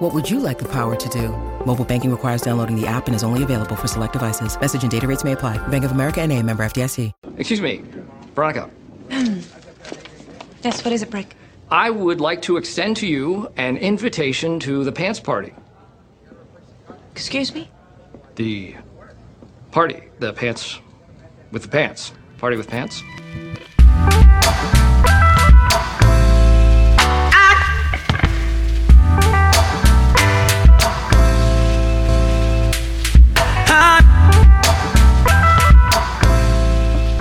What would you like the power to do? Mobile banking requires downloading the app and is only available for select devices. Message and data rates may apply. Bank of America and a member FDIC. Excuse me, Veronica. Yes, what is it, Brick? I would like to extend to you an invitation to the pants party. Excuse me? The party. The pants with the pants. Party with pants.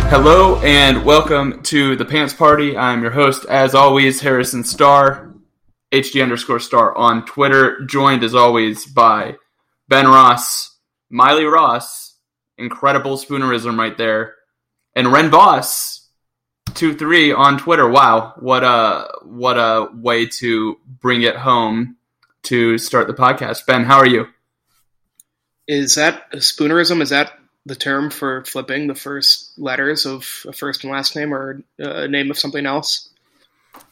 Hello and welcome to the Pants Party. I'm your host, as always, Harrison Starr, HD underscore star on Twitter, joined as always by Ben Ross, Miley Ross, incredible spoonerism right there, and Ren Voss, two three on Twitter. Wow, what a what a way to bring it home to start the podcast. Ben, how are you? Is that spoonerism? Is that the term for flipping the first letters of a first and last name or a name of something else?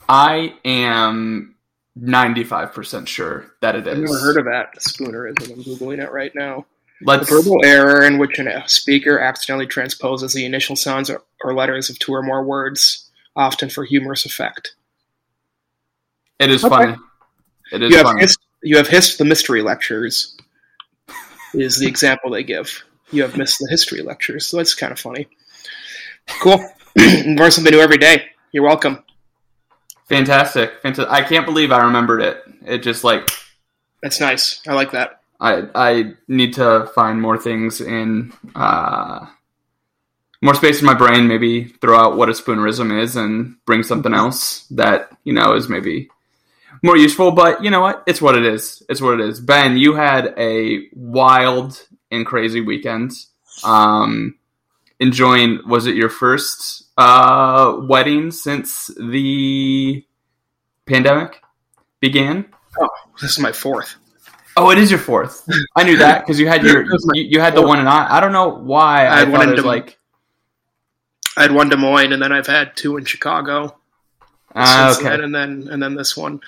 I am 95% sure that it is. I've never heard of that spoonerism. I'm Googling it right now. Let's, A verbal error in which a speaker accidentally transposes the initial sounds or, or letters of two or more words, often for humorous effect. it is Okay. funny. It is You have, funny. hist- you have hist the mystery lectures, is the example they give. You have missed the history lectures, so that's kind of funny. Cool. Learn something new every day. You're welcome. Fantastic. Fantastic. I can't believe I remembered it. It just like That's nice. I like that. I I need to find more things in uh more space in my brain, maybe throw out what a spoonerism is and bring something else that, you know, is maybe more useful, but you know what? It's what it is. It's what it is. Ben, you had a wild and crazy weekends. Um enjoying was it your first uh wedding since the pandemic began? Oh, this is my fourth. Oh, it is your fourth. I knew that because you had your It was my you, you had the one and I. I don't know why I I, had one in Des- like I had one Des Moines, and then I've had two in Chicago ah, since then, okay, and then and then this one.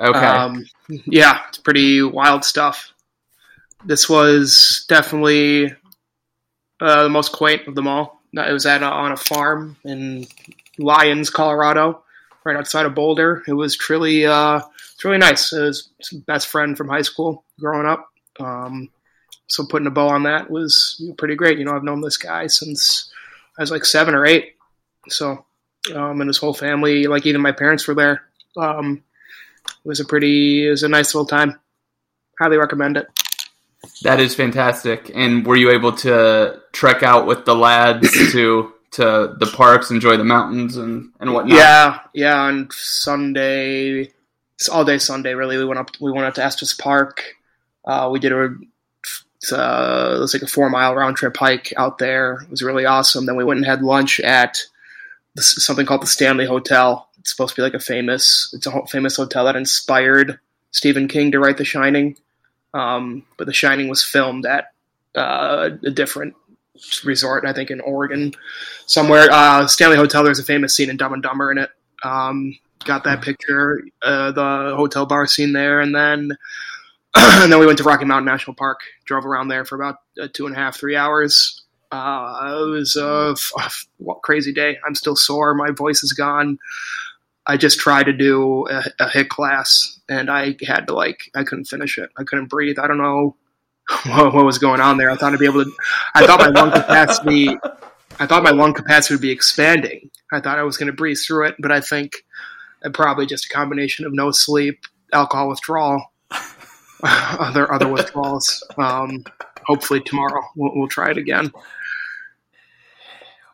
okay. Um, yeah, it's pretty wild stuff. This was definitely uh, the most quaint of them all. It was at a, on a farm in Lyons, Colorado, right outside of Boulder. It was truly, uh, it's really nice. It was best friend from high school growing up. Um, so putting a bow on that was pretty great. You know, I've known this guy since I was like seven or eight. So, um, and his whole family, like even my parents were there. Um, it was a pretty, it was a nice little time. Highly recommend it. That is fantastic. And were you able to trek out with the lads to to the parks, enjoy the mountains and and whatnot? Yeah, yeah. On Sunday, it's all day Sunday. Really, we went up. We went up to Estes Park. Uh, we did a uh, it was like a four mile round trip hike out there. It was really awesome. Then we went and had lunch at this, something called the Stanley Hotel. It's supposed to be like a famous. It's a famous hotel that inspired Stephen King to write The Shining. Um, but The Shining was filmed at uh, a different resort, I think in Oregon somewhere. Uh, Stanley Hotel. There's a famous scene in Dumb and Dumber in it. Um, got that picture, uh, the hotel bar scene there, and then and then we went to Rocky Mountain National Park. Drove around there for about uh, two and a half, three hours. Uh, it was a f- f- crazy day. I'm still sore. My voice is gone. I just tried to do a, a HIIT class, and I had to like I couldn't finish it. I couldn't breathe. I don't know what, what was going on there. I thought I'd be able to. I thought my lung capacity. I thought my lung capacity would be expanding. I thought I was going to breeze through it, but I think probably just a combination of no sleep, alcohol withdrawal, other other withdrawals. Um, hopefully tomorrow we'll, we'll try it again.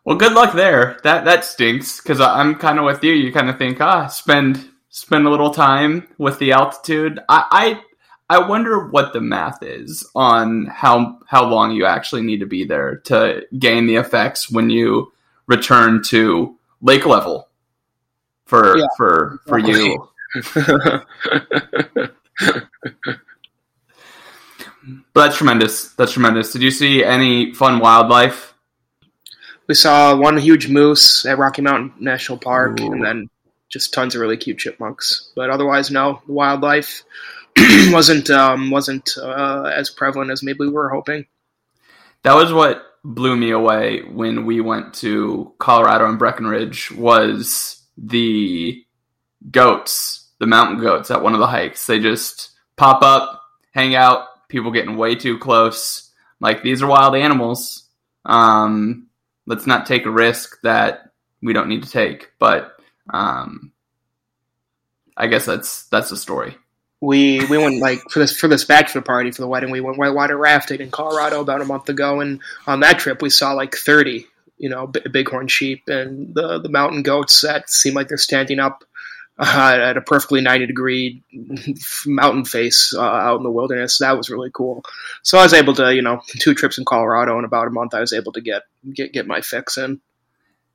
Well, good luck there. That that stinks because I'm kind of with you. You kind of think, ah, spend spend a little time with the altitude. I, I I wonder what the math is on how how long you actually need to be there to gain the effects when you return to lake level for Yeah. for for you. But that's tremendous. That's tremendous. Did you see any fun wildlife? We saw one huge moose at Rocky Mountain National Park, Ooh. and then just tons of really cute chipmunks. But otherwise, no, the wildlife wasn't um, wasn't uh, as prevalent as maybe we were hoping. That was what blew me away when we went to Colorado and Breckenridge was the goats, the mountain goats at one of the hikes. They just pop up, hang out, people getting way too close. Like these are wild animals. Um, let's not take a risk that we don't need to take. But um, I guess that's that's the story. We we went like for this for this bachelor party for the wedding. We went whitewater rafting in Colorado about a month ago, and on that trip we saw like thirty, you know, b- bighorn sheep and the the mountain goats that seem like they're standing up uh, at a perfectly ninety degree mountain face uh, out in the wilderness. That was really cool. So I was able to, you know, two trips in Colorado in about a month. I was able to get get get my fix in.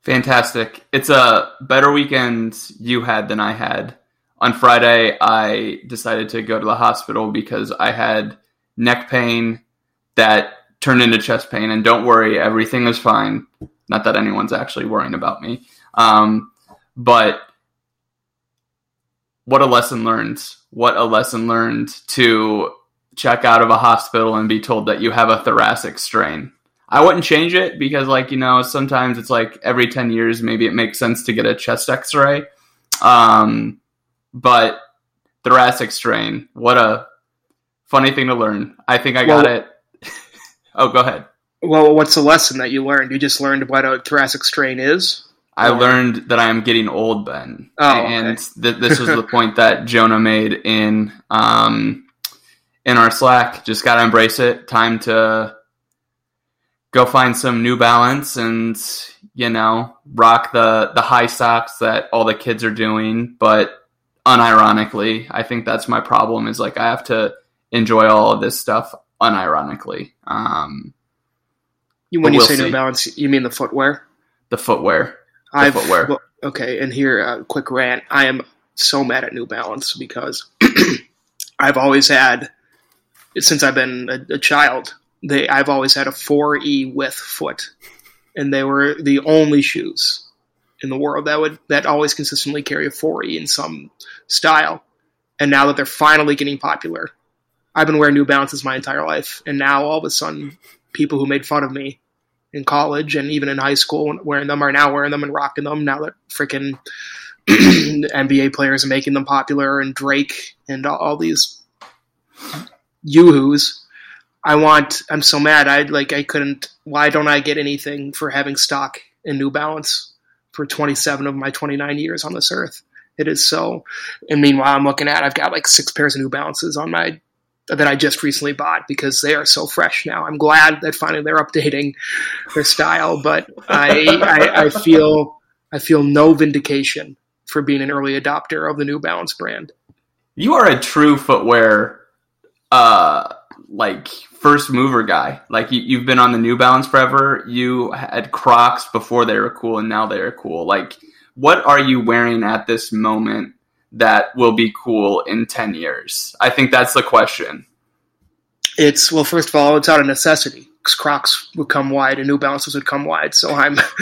Fantastic. It's a better weekend you had than I had. On Friday, I decided to go to the hospital because I had neck pain that turned into chest pain. And don't worry, everything is fine. Not that anyone's actually worrying about me. Um, but what a lesson learned. What a lesson learned to check out of a hospital and be told that you have a thoracic strain. I wouldn't change it because, like, you know, sometimes it's like every 10 years, maybe it makes sense to get a chest x ray. Um, but thoracic strain, what a funny thing to learn. I think I got Well- it. oh, go ahead. Well, what's the lesson that you learned? You just learned what a thoracic strain is. I learned that I am getting old, Ben. Oh, okay. and th- this was the point that Jonah made in um, in our Slack. Just gotta embrace it. Time to go find some New Balance and you know rock the the high socks that all the kids are doing. But unironically, I think that's my problem. Is like I have to enjoy all of this stuff unironically. Um, You, when you we'll say see. New Balance, you mean the footwear? the footwear. I've footwear. well, okay, and here a quick rant. I am so mad at New Balance because I've always had since I've been a, a child. They I've always had a four E width foot, and they were the only shoes in the world that would that always consistently carry a four E in some style. And now that they're finally getting popular, I've been wearing New Balances my entire life, and now all of a sudden, people who made fun of me in college and even in high school wearing them are now wearing them and rocking them now that freaking NBA players are making them popular and Drake and all, all these yoo-hoos. I want I'm so mad I like I couldn't why don't I get anything for having stock in New Balance for 27 of my 29 years on this earth. It is so and meanwhile I'm looking at I've got like six pairs of New Balances on my that I just recently bought because they are so fresh now. I'm glad that finally they're updating their style, but I, I, I feel I feel no vindication for being an early adopter of the New Balance brand. You are a true footwear, uh, like first mover guy. Like you, you've been on the New Balance forever. You had Crocs before they were cool, and now they are cool. Like, what are you wearing at this moment that will be cool in ten years? I think that's the question. It's well, first of all, it's out of necessity. 'cause Crocs would come wide and New Balances would come wide. So I'm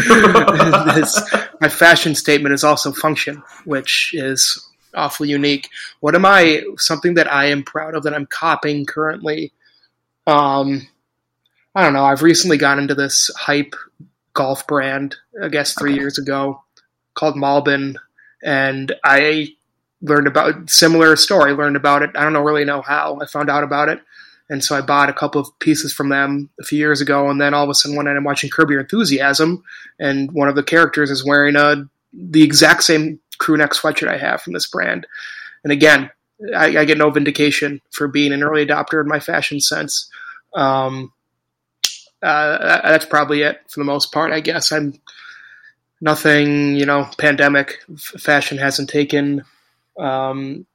this, my fashion statement is also function, which is awfully unique. What am I? Something that I am proud of that I'm copying currently. Um, I don't know. I've recently got into this hype golf brand. I guess three years ago, called Malbon, and I learned about similar story. Learned about it. I don't know really know how. I found out about it. And so I bought a couple of pieces from them a few years ago, and then all of a sudden one night I'm watching Curb Your Enthusiasm, and one of the characters is wearing a the exact same crew neck sweatshirt I have from this brand. And again, I, I get no vindication for being an early adopter in my fashion sense. Um, uh, that's probably it for the most part, I guess. I'm nothing, you know, pandemic f- fashion hasn't taken um,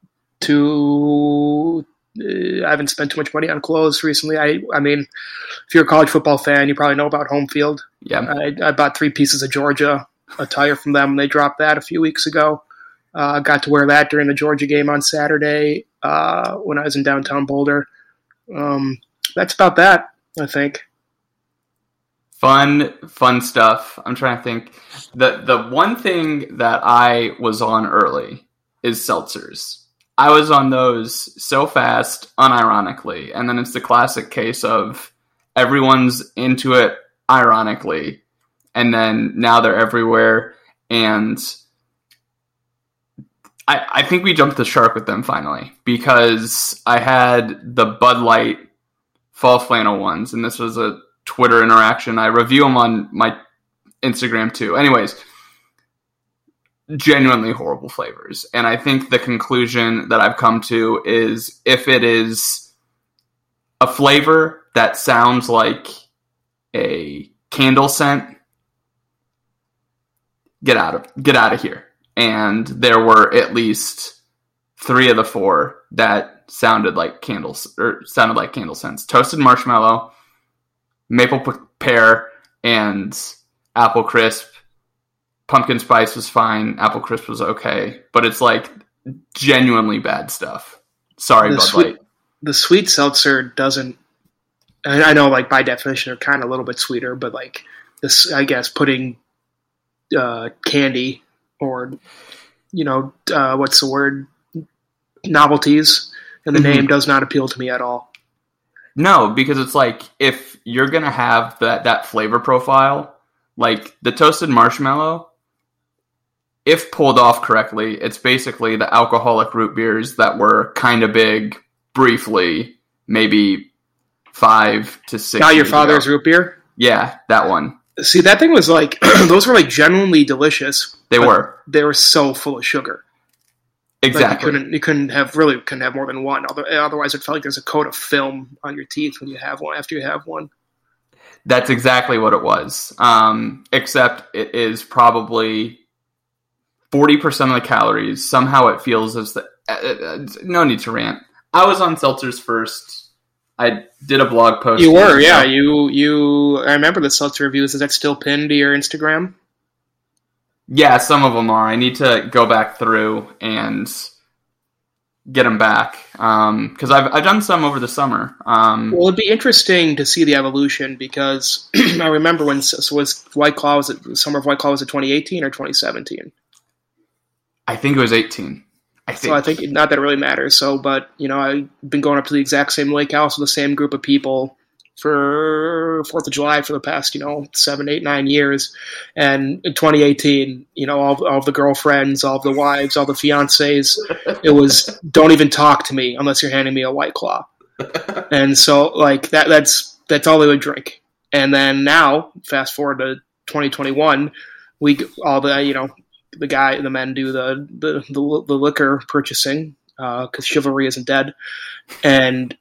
to uh, I haven't spent too much money on clothes recently. I I mean, if you're a college football fan, you probably know about Home Field. Yeah. I, I bought three pieces of Georgia attire from them. They dropped that a few weeks ago. Uh, got to wear that during the Georgia game on Saturday uh, when I was in downtown Boulder. Um, that's about that, I think. Fun, fun stuff. I'm trying to think. The the one thing that I was on early is seltzers. I was on those so fast, unironically, and then it's the classic case of everyone's into it ironically, and then now they're everywhere, and I, I think we jumped the shark with them finally because I had the Bud Light fall flannel ones, and this was a Twitter interaction. I review them on my Instagram too. Anyways, genuinely horrible flavors. And I think the conclusion that I've come to is if it is a flavor that sounds like a candle scent, get out of get out of here. And there were at least three of the four that sounded like candles or sounded like candle scents. Toasted marshmallow, maple pear, and apple crisp. Pumpkin spice was fine. Apple crisp was okay, but it's like genuinely bad stuff. Sorry, The Bud sweet- Light. The sweet seltzer doesn't. I I know, like by definition, they're kind of a little bit sweeter, but like this, I guess, putting uh, candy or you know, uh, what's the word? Novelties in the Mhm. name does not appeal to me at all. No, because it's like if you're gonna have that that flavor profile, like the toasted marshmallow, if pulled off correctly, it's basically the alcoholic root beers that were kind of big briefly, maybe five to six. Now your father's ago. root beer. Yeah, that one. See, that thing was like those were like genuinely delicious. They were They were so full of sugar. Like you exactly. couldn't you couldn't have really couldn't have more than one. Other- Otherwise, it felt like there's a coat of film on your teeth when you have one. After you have one, That's exactly what it was. Um, except it is probably forty percent of the calories. Somehow it feels as the uh, uh, no need to rant. I was on seltzers first. I did a blog post. you were, yeah. You you. I remember the seltzer reviews. Is that still pinned to your Instagram? Yeah, some of them are. I need to go back through and get them back because I've I've done some over the summer. Um, Well, it'd be interesting to see the evolution because I remember when so was White Claw was it summer of White Claw was it 2018 or 2017? I think it was eighteen. I think. So I think not that it really matters. So, but you know, I've been going up to the exact same lake house with the same group of people for Fourth of July for the past you know seven, eight, nine years, and in 2018, you know, all, all the girlfriends, all the wives, all the fiancés, it was don't even talk to me unless you're handing me a White Claw, and so like that that's that's all they would drink. And then now, fast forward to 2021, we all the you know the guy the men do the the the, the liquor purchasing uh, because chivalry isn't dead, and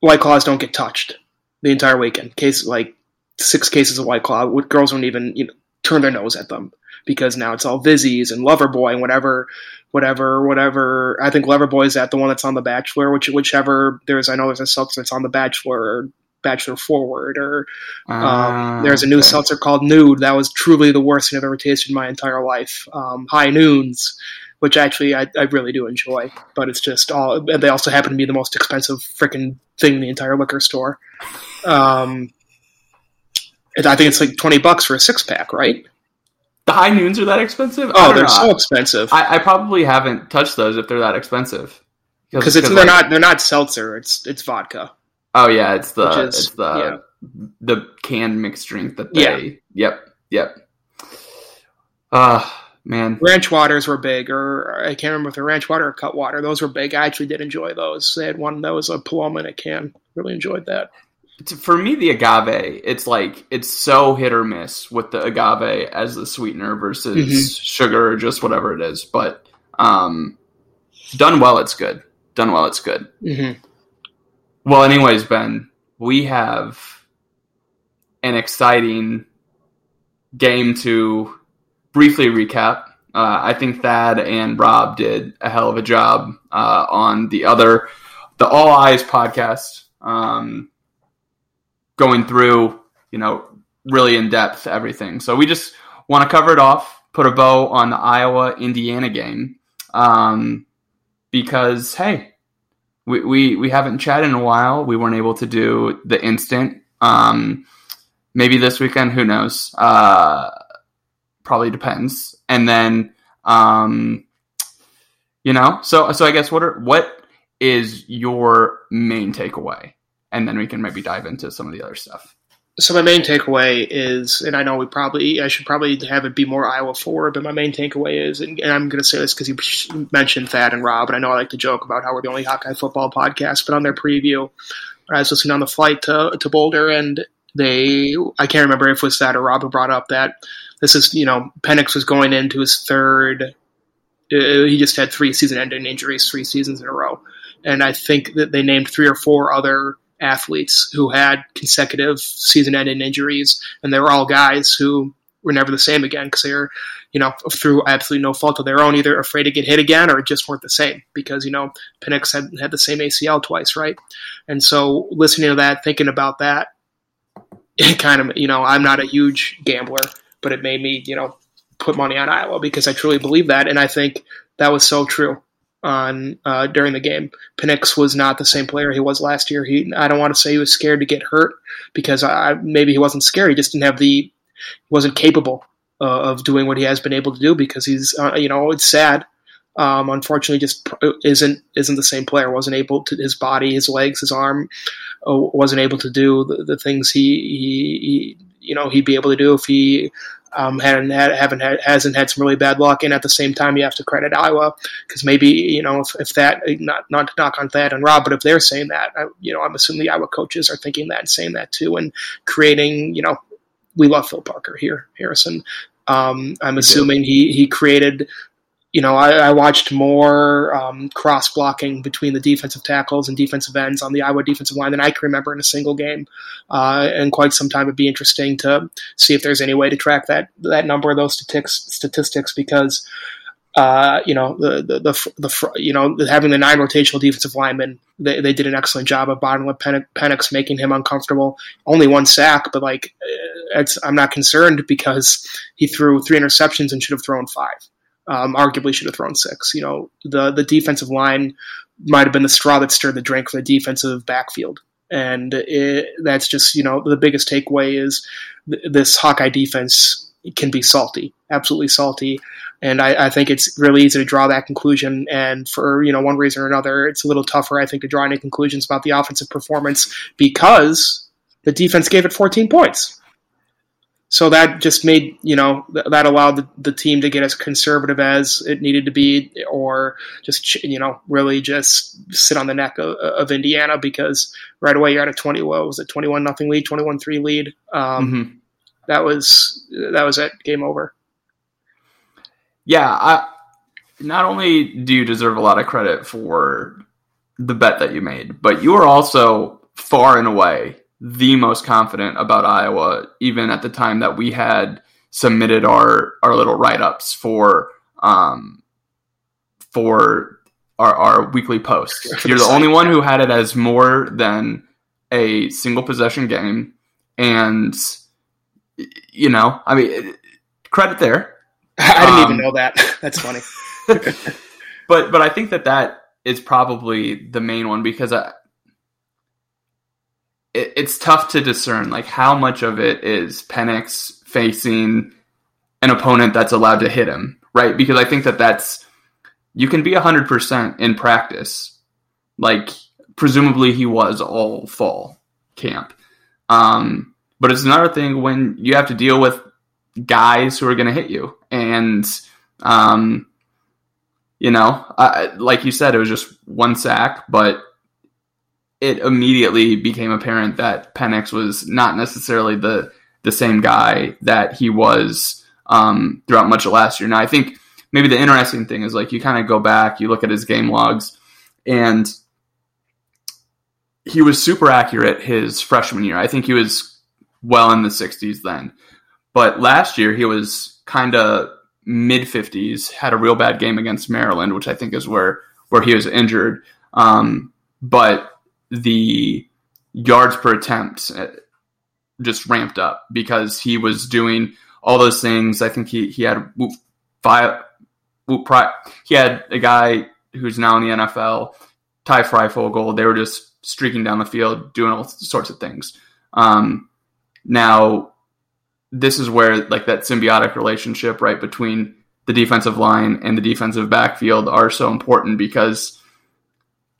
White Claws don't get touched the entire weekend. Case like six cases of White Claw, girls won't even you know turn their nose at them because now it's all Vizzies and Loverboy and whatever, whatever, whatever. I think Loverboy is that the one that's on The Bachelor, which whichever there's I know there's a that's on The Bachelor or Bachelor Forward or um, Ah, there's a new okay. seltzer called Nude that was truly the worst thing I've ever tasted in my entire life. Um, High Noons, which actually I, I really do enjoy, but it's just all. and They also happen to be the most expensive freaking thing in the entire liquor store. Um, I think it's like twenty bucks for a six pack, right? The high noons are that expensive? Oh, they're so expensive I, I probably haven't touched those if they're that expensive. because it's they're like- not they're not seltzer. It's it's vodka. Oh yeah, it's the is- it's the yeah. the canned mixed drink that Yeah. they. Yep, yep. Ah, man. Ranch waters were big, or I can't remember if they're ranch water or cut water. Those were big. I actually did enjoy those. They had one that was a Paloma in a can. Really enjoyed that. For me, the agave, it's like it's so hit or miss with the agave as the sweetener versus Mhm. sugar or just whatever it is. But um, done well, it's good. Done well, it's good. hmm Well, anyways, Ben, we have an exciting game to briefly recap. Uh, I think Thad and Rob did a hell of a job uh, on the other the All Eyes podcast, um, going through you know really in depth everything. So we just want to cover it off, put a bow on the Iowa Indiana game, um, because hey, we, we we haven't chatted in a while. We weren't able to do the instant. Um, maybe this weekend, who knows? Uh, probably depends. And then, um, you know, so so I guess what are what is your main takeaway, and then we can maybe dive into some of the other stuff so my main takeaway is, and I know we probably, I should probably have it be more Iowa forward, but my main takeaway is, and, and I'm going to say this because you mentioned Thad and Rob, and I know I like to joke about how we're the only Hawkeye football podcast, but on their preview, I was listening on the flight to, to Boulder, and they, I can't remember if it was Thad or Rob who brought up that this is, you know, Penix was going into his third, uh, he just had three season-ending injuries, three seasons in a row, and I think that they named three or four other athletes who had consecutive season-ending injuries, and they were all guys who were never the same again because they were, you know, through absolutely no fault of their own, either afraid to get hit again or just weren't the same because you know Penix had had the same ACL twice, right? And so listening to that, thinking about that, it kind of, you know, I'm not a huge gambler, but it made me, you know, put money on Iowa because I truly believe that, and I think that was so true on uh, during the game. Penix was not the same player he was last year. He I don't want to say he was scared to get hurt because I, maybe he wasn't scared. He just didn't have the wasn't capable uh, of doing what he has been able to do because he's uh, you know it's sad. Um, unfortunately, just isn't isn't the same player. wasn't able to his body, his legs, his arm uh, wasn't able to do the, the things he, he, he you know he'd be able to do if he um, hadn't haven't had, hasn't had some really bad luck. And at the same time, you have to credit Iowa because maybe you know if, if that not not to knock on Thad and Rob, but if they're saying that, I, you know, I'm assuming the Iowa coaches are thinking that and saying that too, and creating you know, we love Phil Parker here, Harrison. Um, I'm assuming he he created you know, I, I watched more um, cross blocking between the defensive tackles and defensive ends on the Iowa defensive line than I can remember in a single game uh, in quite some time. It'd be interesting to see if there's any way to track that that number of those statistics statistics because. Uh, you know the, the, the the you know having the nine rotational defensive linemen, they, they did an excellent job of bottling up Penix, making him uncomfortable. Only one sack, but like I'm not concerned because he threw three interceptions and should have thrown five um, arguably should have thrown six. You know, the the defensive line might have been the straw that stirred the drink for the defensive backfield, and it, that's just you know the biggest takeaway is th- this Hawkeye defense can be salty, absolutely salty. And I, I, think it's really easy to draw that conclusion. And for you know one reason or another, it's a little tougher, I think, to draw any conclusions about the offensive performance because the defense gave it 14 points so that just made you know th- that allowed the, the, team to get as conservative as it needed to be or just you know really just sit on the neck of, of indiana because right away you're at a 20 what was it 21 nothing lead 21 3 lead. Um, mm-hmm. that was that was it. Game over. Yeah i not only do you deserve a lot of credit for the bet that you made but you are also far and away the most confident about Iowa, even at the time that we had submitted our our little write ups for um, for our, our weekly post. You're the only one who had it as more than a single possession game, and you know, I mean, credit there. I didn't um, even know that. That's funny. but but I think that that is probably the main one because I, it, it's tough to discern like how much of it is Penix facing an opponent that's allowed to hit him, right? Because I think that that's you can be 100% in practice. Like presumably he was all fall camp. Um, but it's another thing when you have to deal with guys who are going to hit you and um, you know, I, like you said, it was just one sack, but it immediately became apparent that Penix was not necessarily the the same guy that he was um, throughout much of last year. Now, I think maybe the interesting thing is like you kind of go back, you look at his game logs, and he was super accurate his freshman year. I think he was well in the 60s then. But last year he was kind of mid 50s, had a real bad game against Maryland, which I think is where where he was injured. Um, but the yards per attempt uh, just ramped up because he was doing all those things. I think he he had five. He had a guy who's now in the NFL, Ty Fryfogle. They were just streaking down the field, doing all sorts of things. Um, now, this is where like that symbiotic relationship right between the defensive line and the defensive backfield are so important because,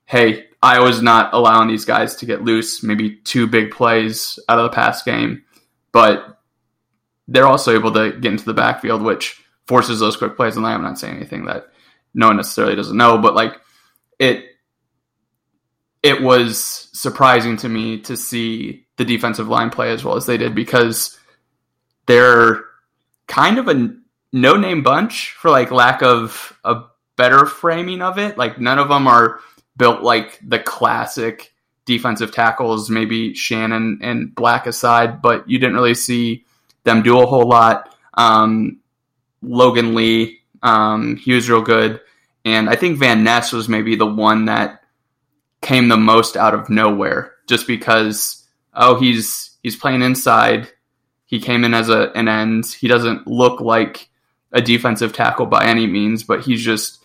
hey, Iowa's not allowing these guys to get loose. Maybe two big plays out of the pass game, but they're also able to get into the backfield, which forces those quick plays. And I'm not saying anything that no one necessarily doesn't know, but like it, it was surprising to me to see the defensive line play as well as they did because they're kind of a no name bunch for like lack of a better framing of it. Like none of them are built like the classic defensive tackles, maybe Shannon and Black aside, but you didn't really see them do a whole lot. Um, Logan Lee, um, he was real good. And I think Van Ness was maybe the one that came the most out of nowhere just because, oh, he's he's playing inside. He came in as a, an end. He doesn't look like a defensive tackle by any means, but he's just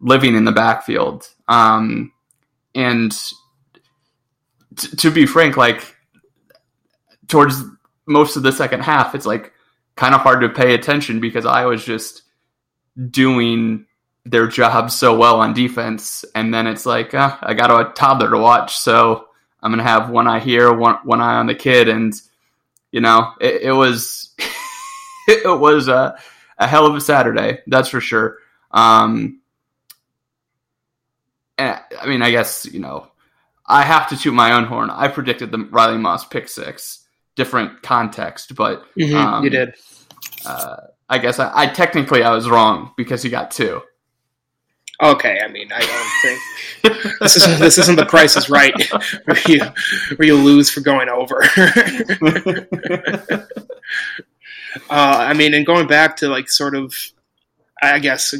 living in the backfield. Um, and t- to be frank, like towards most of the second half, it's like kind of hard to pay attention because I was just doing their job so well on defense, and then it's like uh, I got a toddler to watch, so I'm gonna have one eye here, one one eye on the kid, and you know it, it was it was a, a hell of a Saturday, that's for sure. Um, I mean, I guess you know I have to toot my own horn. I predicted the Riley Moss pick six, different context, but mm-hmm, um, you did. Uh, I guess I, I technically I was wrong because he got two. Okay, I mean, I don't think this isn't this isn't the Price is Right where you where you lose for going over. uh, I mean, and going back to like sort of, I guess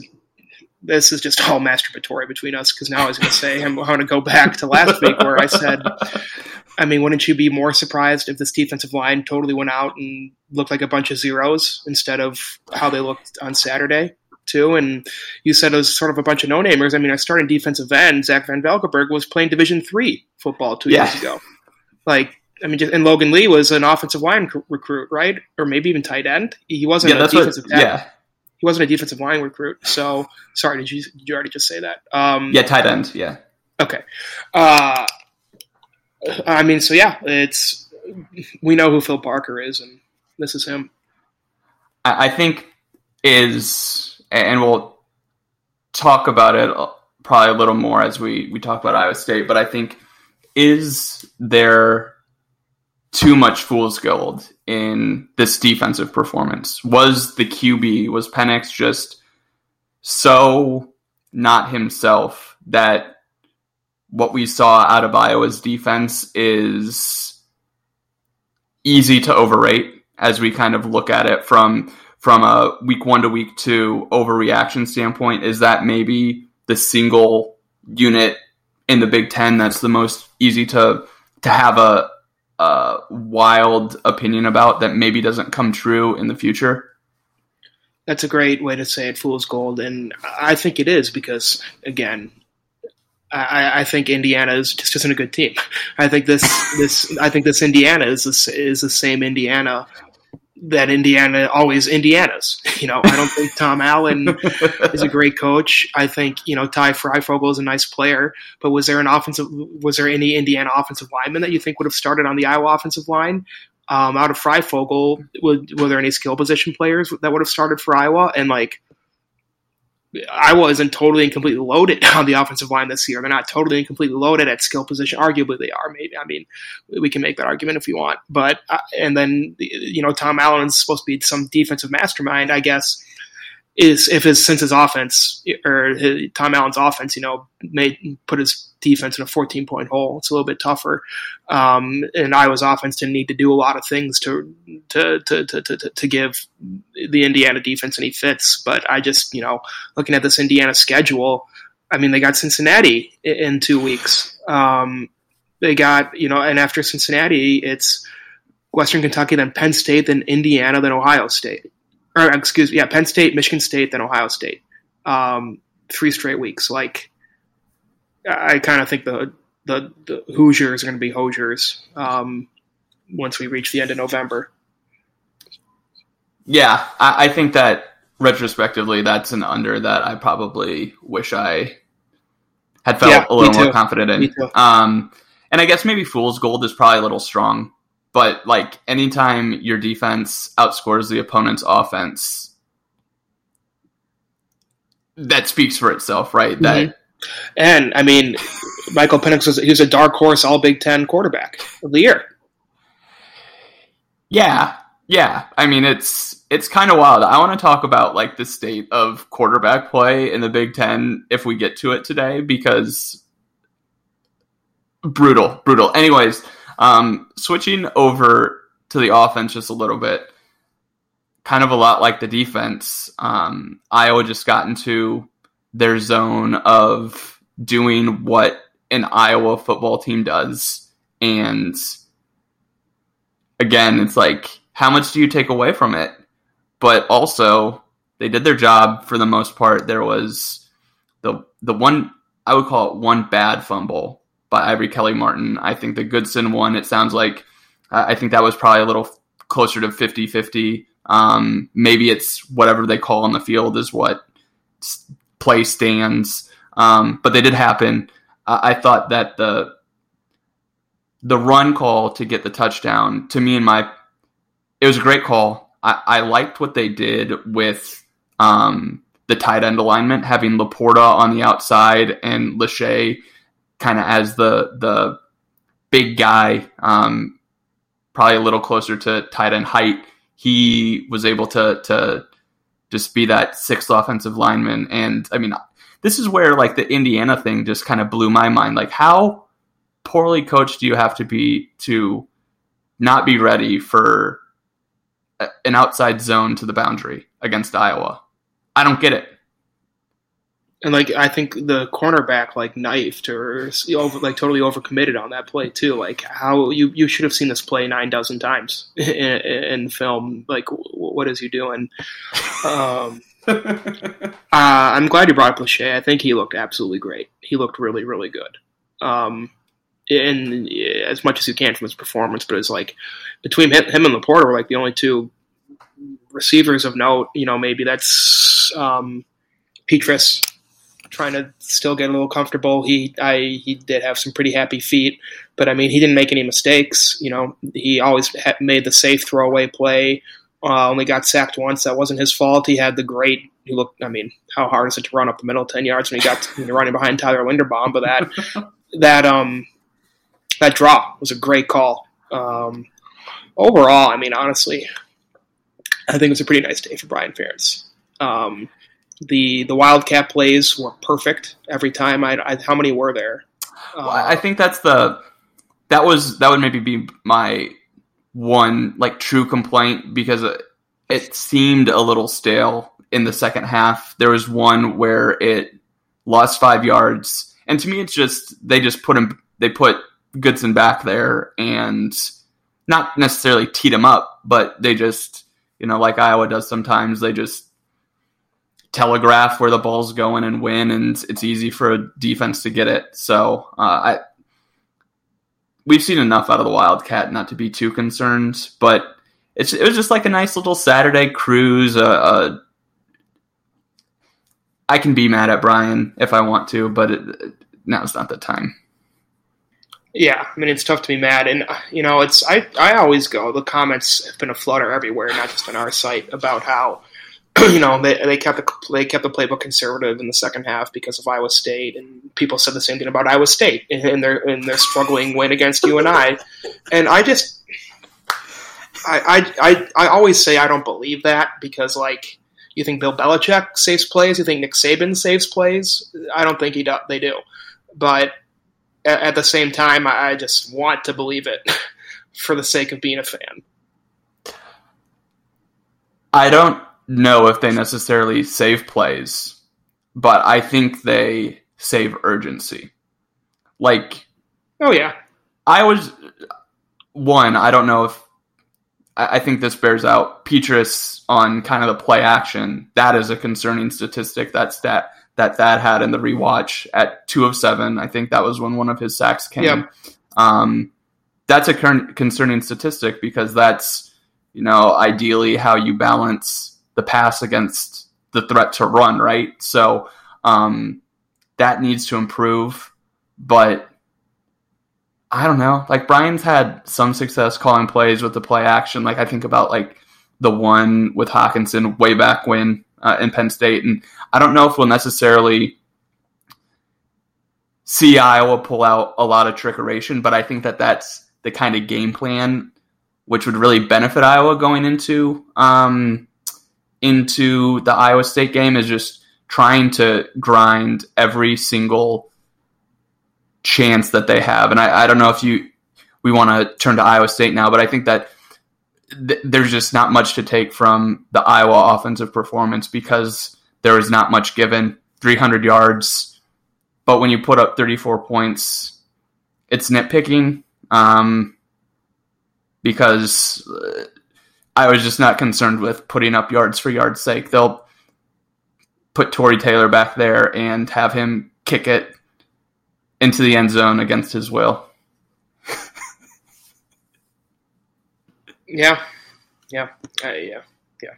this is just all masturbatory between us because now I was going to say I'm going to go back to last week where I said, I mean, wouldn't you be more surprised if this defensive line totally went out and looked like a bunch of zeros instead of how they looked on Saturday? too. And you said it was sort of a bunch of no namers. I mean, I started defensive end. Zach Van Valkenburg was playing Division three football two yeah. years ago. Like, I mean, just, and Logan Lee was an offensive line recruit, right? Or maybe even tight end. He wasn't yeah, a defensive what, Yeah. He wasn't a defensive line recruit. So, sorry, did you did you already just say that? Um, yeah, tight end. Yeah. Okay. Uh, I mean, so yeah, it's we know who Phil Parker is, and this is him. I think is and we'll talk about it probably a little more as we we talk about Iowa State. But I think is there too much fool's gold in this defensive performance? Was the QB was Penix just so not himself that what we saw out of Iowa's defense is easy to overrate as we kind of look at it from from a week one to week two overreaction standpoint is that maybe the single unit in the Big Ten that's the most easy to to have a, wild opinion about that maybe doesn't come true in the future. That's a great way to say it, fool's gold, and I think it is because again, I, I, think Indiana is just isn't a good team. I think this this I think this Indiana is this, is the same Indiana that Indiana always Indiana's. You know, I don't think Tom Allen is a great coach. I think you know Ty Fryfogle is a nice player, but was there an offensive? Was there any Indiana offensive lineman that you think would have started on the Iowa offensive line? Um, out of were, were there any skill position players that would have started for Iowa? And like, Iowa isn't totally and completely loaded on the offensive line this year. They're not totally and completely loaded at skill position. Arguably, they are. Maybe I mean, we can make that argument if you want. But uh, and then you know, Tom Allen is supposed to be some defensive mastermind, I guess is if his since his offense or his, Tom Allen's offense, you know, made put his defense in a 14 point hole. It's a little bit tougher. Um, and Iowa's offense didn't need to do a lot of things to to, to to, to to give the Indiana defense any fits. But I just you know looking at this Indiana schedule. I mean, they got Cincinnati in two weeks. Um, they got you know, and after Cincinnati, it's Western Kentucky, then Penn State, then Indiana, then Ohio State. Or excuse me, yeah, Penn State, Michigan State, then Ohio State. Um, three straight weeks. Like, I kind of think the, the the Hoosiers are going to be Hoosiers um, once we reach the end of November. Yeah, I, I think that retrospectively, that's an under that I probably wish I had felt Yeah, a little more confident in. Um, and I guess maybe fool's gold is probably a little strong, but like anytime your defense outscores the opponent's offense, that speaks for itself, right? Mm-hmm. That And I mean, Michael Penix was he was a dark horse All Big Ten quarterback of the year. Yeah, yeah. I mean, it's it's kind of wild. I want to talk about like the state of quarterback play in the Big Ten if we get to it today, because brutal, brutal. Anyways, um, switching over to the offense just a little bit, kind of a lot like the defense. Um, Iowa just got into their zone of doing what an Iowa football team does, and again, it's like, how much do you take away from it? But also, they did their job for the most part. There was the the one I would call it one bad fumble by Ivory Kelly Martin. I think the Goodson one, it sounds like I think that was probably a little closer to 50-50. Um, maybe it's whatever they call on the field is what play stands. Um, but they did happen. I, I thought that the the run call to get the touchdown to me and my it was a great call. I, I liked what they did with um, the tight end alignment, having Laporta on the outside and Lachey kind of as the the big guy, um, probably a little closer to tight end height. He was able to to just be that sixth offensive lineman, and I mean, this is where like the Indiana thing just kind of blew my mind. Like how poorly coached do you have to be to not be ready for an outside zone to the boundary against Iowa? I don't get it. And like I think the cornerback like knifed or over, like totally overcommitted on that play too. Like how you you should have seen this play nine dozen times in, in film. Like w- what is he doing? Um, uh, I'm glad you brought up Lachey. I think he looked absolutely great. He looked really really good. Um, and as much as you can from his performance, but it's like between him, him and Laporta were like the only two receivers of note. You know, maybe that's um, Petras trying to still get a little comfortable. He I he did have some pretty happy feet, but I mean he didn't make any mistakes. You know, he always made the safe throwaway play. Uh, only got sacked once. That wasn't his fault. He had the great. He looked. I mean, how hard is it to run up the middle ten yards when he got you're running behind Tyler Linderbaum? But that that um that drop was a great call. Um, overall, I mean, honestly, I think it was a pretty nice day for Brian Ferentz. Um, the the Wildcat plays were perfect every time. I, I how many were there? Uh, Well, I think that's the that was that would maybe be my one like true complaint because it, it seemed a little stale in the second half. There was one where it lost five yards, and to me, it's just they just put him they put Goodson back there and not necessarily teed him up, but they just you know like Iowa does sometimes they just telegraph where the ball's going and win, and it's easy for a defense to get it. So uh, I we've seen enough out of the Wildcat not to be too concerned, but it's it was just like a nice little Saturday cruise. Uh, uh, I can be mad at Brian if I want to, but it, now's not the time. Yeah, I mean it's tough to be mad, and uh, you know it's I I always go. The comments have been a flutter everywhere, not just on our site, about how you know they they kept the they kept the playbook conservative in the second half because of Iowa State, and people said the same thing about Iowa State in, their in their struggling win against UNI, and I just I, just I I I always say I don't believe that because like you think Bill Belichick saves plays, you think Nick Saban saves plays. I don't think he do, they do, but at, at the same time, I, I just want to believe it for the sake of being a fan. I don't know if they necessarily save plays, but I think they save urgency. Like, oh yeah, I was one. I don't know if I, I think this bears out. Petras on kind of the play action. That is a concerning statistic. That stat that Thad had in the rewatch at two of seven. I think that was when one of his sacks came. Yeah. Um, that's a concerning statistic because that's you know ideally how you balance the pass against the threat to run, right? So um, that needs to improve, but I don't know. Like Brian's had some success calling plays with the play action. Like I think about like the one with Hockenson way back when uh, in Penn State, and I don't know if we'll necessarily see Iowa pull out a lot of trickeration, but I think that that's the kind of game plan which would really benefit Iowa going into um, into the Iowa State game is just trying to grind every single chance that they have. And I, I don't know if you we want to turn to Iowa State now, but I think that th- there's just not much to take from the Iowa offensive performance because there was not much given. 300 yards, but when you put up 34 points, it's nitpicking. Um, because uh, I was just not concerned with putting up yards for yards' sake. They'll put Tory Taylor back there and have him kick it into the end zone against his will. yeah, yeah, uh, yeah, yeah.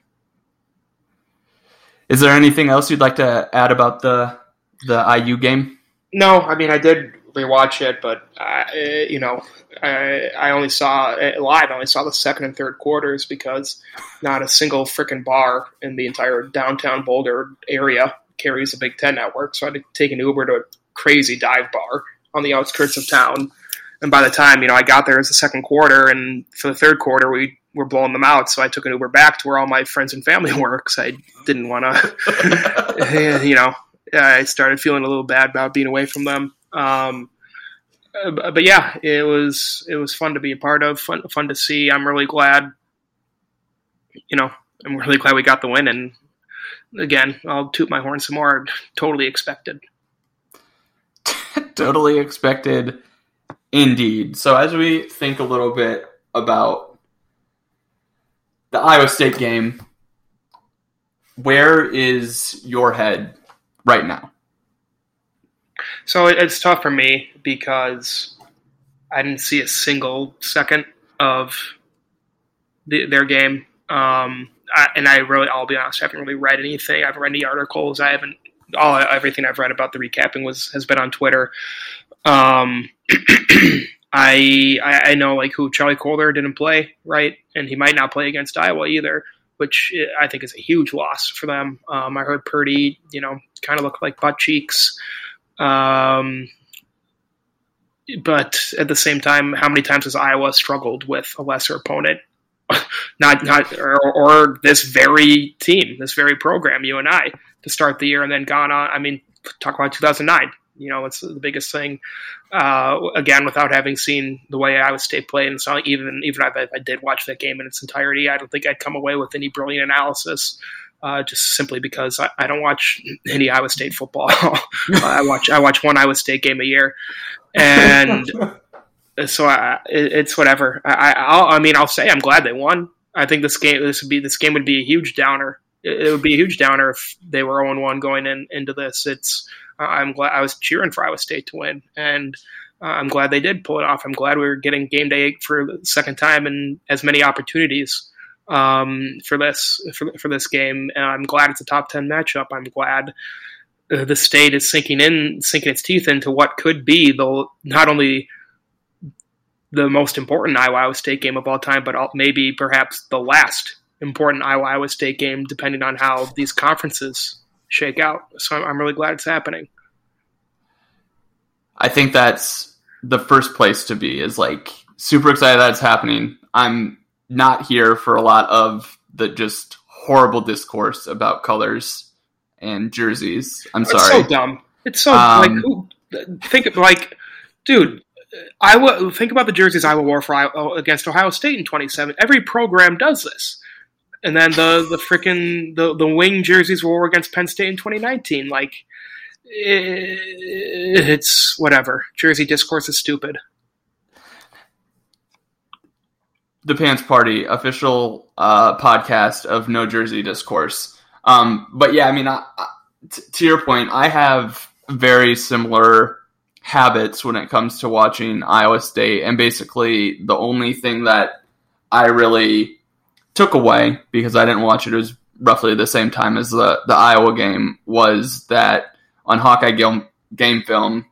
Is there anything else you'd like to add about the the IU game? No, I mean I did rewatch it, but uh, you know, I, I only saw it live. I only saw the second and third quarters because not a single freaking bar in the entire downtown Boulder area carries a Big Ten network. So I had to take an Uber to a crazy dive bar on the outskirts of town. And by the time you know I got there, it was the second quarter, and for the third quarter, we were blowing them out. So I took an Uber back to where all my friends and family were because I didn't want to, you know, I started feeling a little bad about being away from them. Um, uh, but yeah, it was it was fun to be a part of, fun fun to see. I'm really glad, you know, I'm really glad we got the win. And again, I'll toot my horn some more. Totally expected. totally expected, indeed. So as we think a little bit about the Iowa State game, where is your head right now? So it's tough for me because I didn't see a single second of the, their game. Um, I, and I really, I'll be honest, I haven't really read anything. I haven't read any articles. I haven't. All everything I've read about the recapping was has been on Twitter. Um, I, I know like who Charlie Kolar didn't play right, and he might not play against Iowa either, which I think is a huge loss for them. Um, I heard Purdy, you know, kind of look like butt cheeks. Um, but at the same time, how many times has Iowa struggled with a lesser opponent? not not or, or, this very team, this very program, you and I, to start the year, and then gone on. I mean, talk about 2009. You know, it's the biggest thing. Uh, again, without having seen the way Iowa State played, and so even even if I, if I did watch that game in its entirety, I don't think I'd come away with any brilliant analysis uh, just simply because I, I, don't watch any Iowa State football. I watch I watch one Iowa State game a year, and so I, it, it's whatever. I, I, I mean I'll say I'm glad they won. I think this game this would be this game would be a huge downer. It, it would be a huge downer if they were 0 1 going in into this. It's I'm glad I was cheering for Iowa State to win, and uh, I'm glad they did pull it off. I'm glad we were getting game day for the second time and as many opportunities um, for this for, for this game. And I'm glad it's a top ten matchup. I'm glad uh, the state is sinking in, sinking its teeth into what could be the not only the most important Iowa State game of all time, but maybe perhaps the last important Iowa State game, depending on how these conferences shake out. So I'm, I'm really glad it's happening. I think that's the first place to be. Is like super excited that it's happening. I'm not here for a lot of the just horrible discourse about colors and jerseys. I'm it's sorry. It's so dumb. It's so um, like who, think of like, dude. Iowa. Think about the jerseys Iowa wore for Iowa, against Ohio State in 27. Every program does this, and then the the freaking the the wing jerseys wore against Penn State in 2019. Like, it's whatever. Jersey discourse is stupid. The Pants Party official uh, podcast of No Jersey Discourse. Um, but yeah, I mean, I, I, t- to your point, I have very similar habits when it comes to watching Iowa State, and basically the only thing that I really took away because I didn't watch it, it was roughly the same time as the the Iowa game was that on Hawkeye game, game film,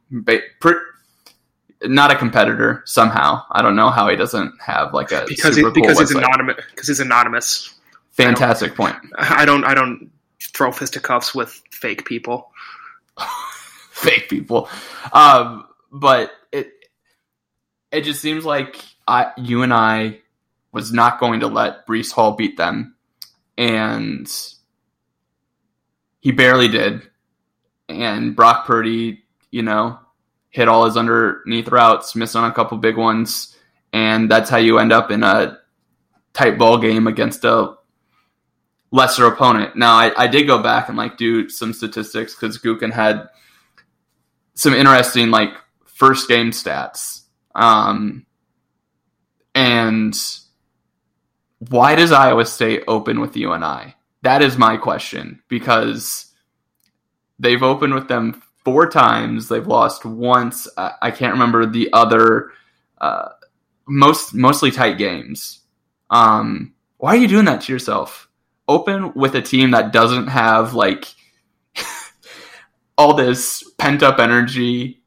not a competitor somehow. I don't know how he doesn't have like a because he, because he's anonymous because he's anonymous. Fantastic I point. I don't I don't throw fisticuffs with fake people. fake people, um, but it it just seems like I you and I was not going to let Breece Hall beat them, and he barely did. And Brock Purdy, you know, hit all his underneath routes, missed on a couple big ones, and that's how you end up in a tight ball game against a lesser opponent. Now, I, I did go back and like do some statistics because Gukin had some interesting like first game stats. Um, and why does Iowa State open with UNI? That is my question because they've opened with them four times. They've lost once. I can't remember the other. Uh, most mostly tight games. Um, why are you doing that to yourself? Open with a team that doesn't have like all this pent up energy.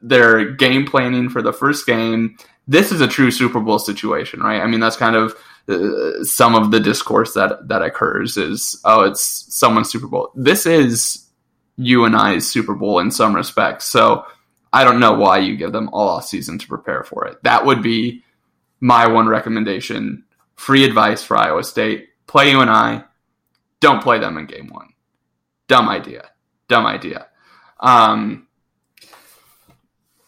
They're game planning for the first game. This is a true Super Bowl situation, right? I mean, that's kind of uh, some of the discourse that that occurs is, oh, it's someone's Super Bowl. This is UNI's Super Bowl in some respects. So I don't know why you give them all off season to prepare for it. That would be my one recommendation. Free advice for Iowa State: play UNI. Don't play them in game one. Dumb idea. Dumb idea. Um,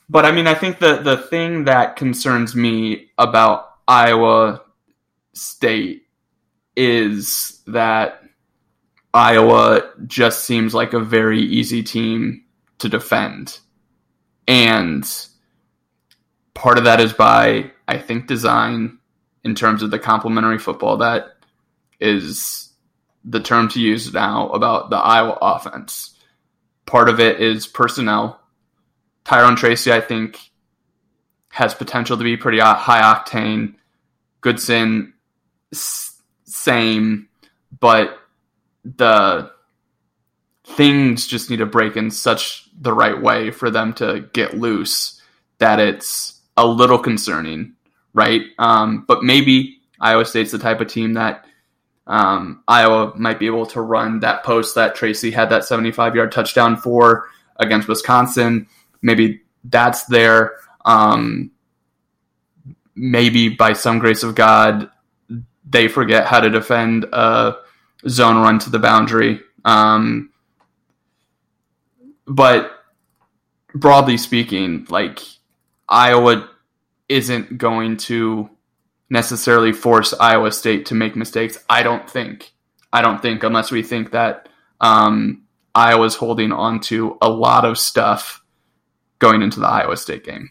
but I mean, I think the the thing that concerns me about Iowa State is that Iowa just seems like a very easy team to defend. And part of that is by, I think, design in terms of the complementary football that is the term to use now about the Iowa offense. Part of it is personnel. Tyrone Tracy, I think, has potential to be pretty high octane. Goodson, same, but the things just need to break in such the right way for them to get loose that it's a little concerning, right? Um, but maybe Iowa State's the type of team that um, Iowa might be able to run that post that Tracy had that 75 yard touchdown for against Wisconsin. Maybe that's there. Um, maybe by some grace of God, they forget how to defend zone run to the boundary. Um, but broadly speaking, like Iowa isn't going to necessarily force Iowa State to make mistakes. I don't think. I don't think unless we think that um, Iowa's holding on to a lot of stuff going into the Iowa State game.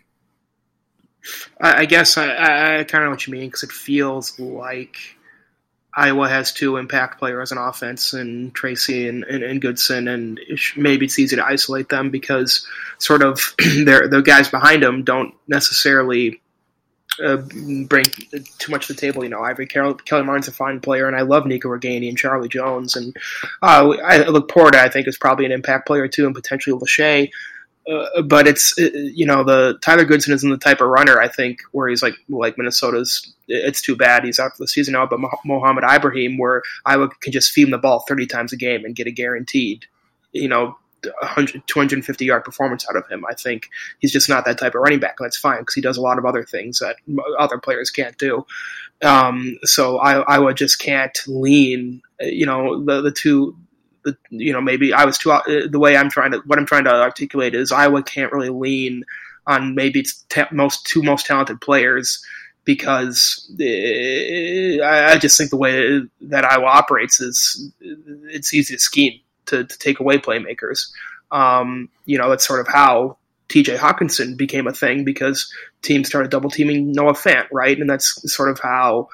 I, guess I, I, I kind of know what you mean because it feels like Iowa has two impact players on offense, and Tracy and, and, and Goodson, and maybe it's easy to isolate them because sort of the guys behind them don't necessarily uh, bring too much to the table. You know, Ivory Kelly, Kelly Martin's a fine player, and I love Nico Ragaini and Charlie Jones, and uh, I, look Porta. I think is probably an impact player too, and potentially Lachey. Uh, but it's uh, you know the Tyler Goodson isn't the type of runner I think where he's like like Minnesota's. It's too bad he's out for the season now. But Mohamed Ibrahim, where Iowa can just feed him the ball thirty times a game and get a guaranteed, you know, 100, 250 yard performance out of him. I think he's just not that type of running back. That's fine because he does a lot of other things that other players can't do. Um, so Iowa just can't lean. You know, the the two the you know maybe I was too uh, the way I'm trying to what I'm trying to articulate is Iowa can't really lean on maybe its most two most talented players because uh, I, I just think the way that Iowa operates is it's easy to scheme to, to take away playmakers. Um, you know, that's sort of how TJ Hockenson became a thing because teams started double teaming Noah Fant, right? And that's sort of how,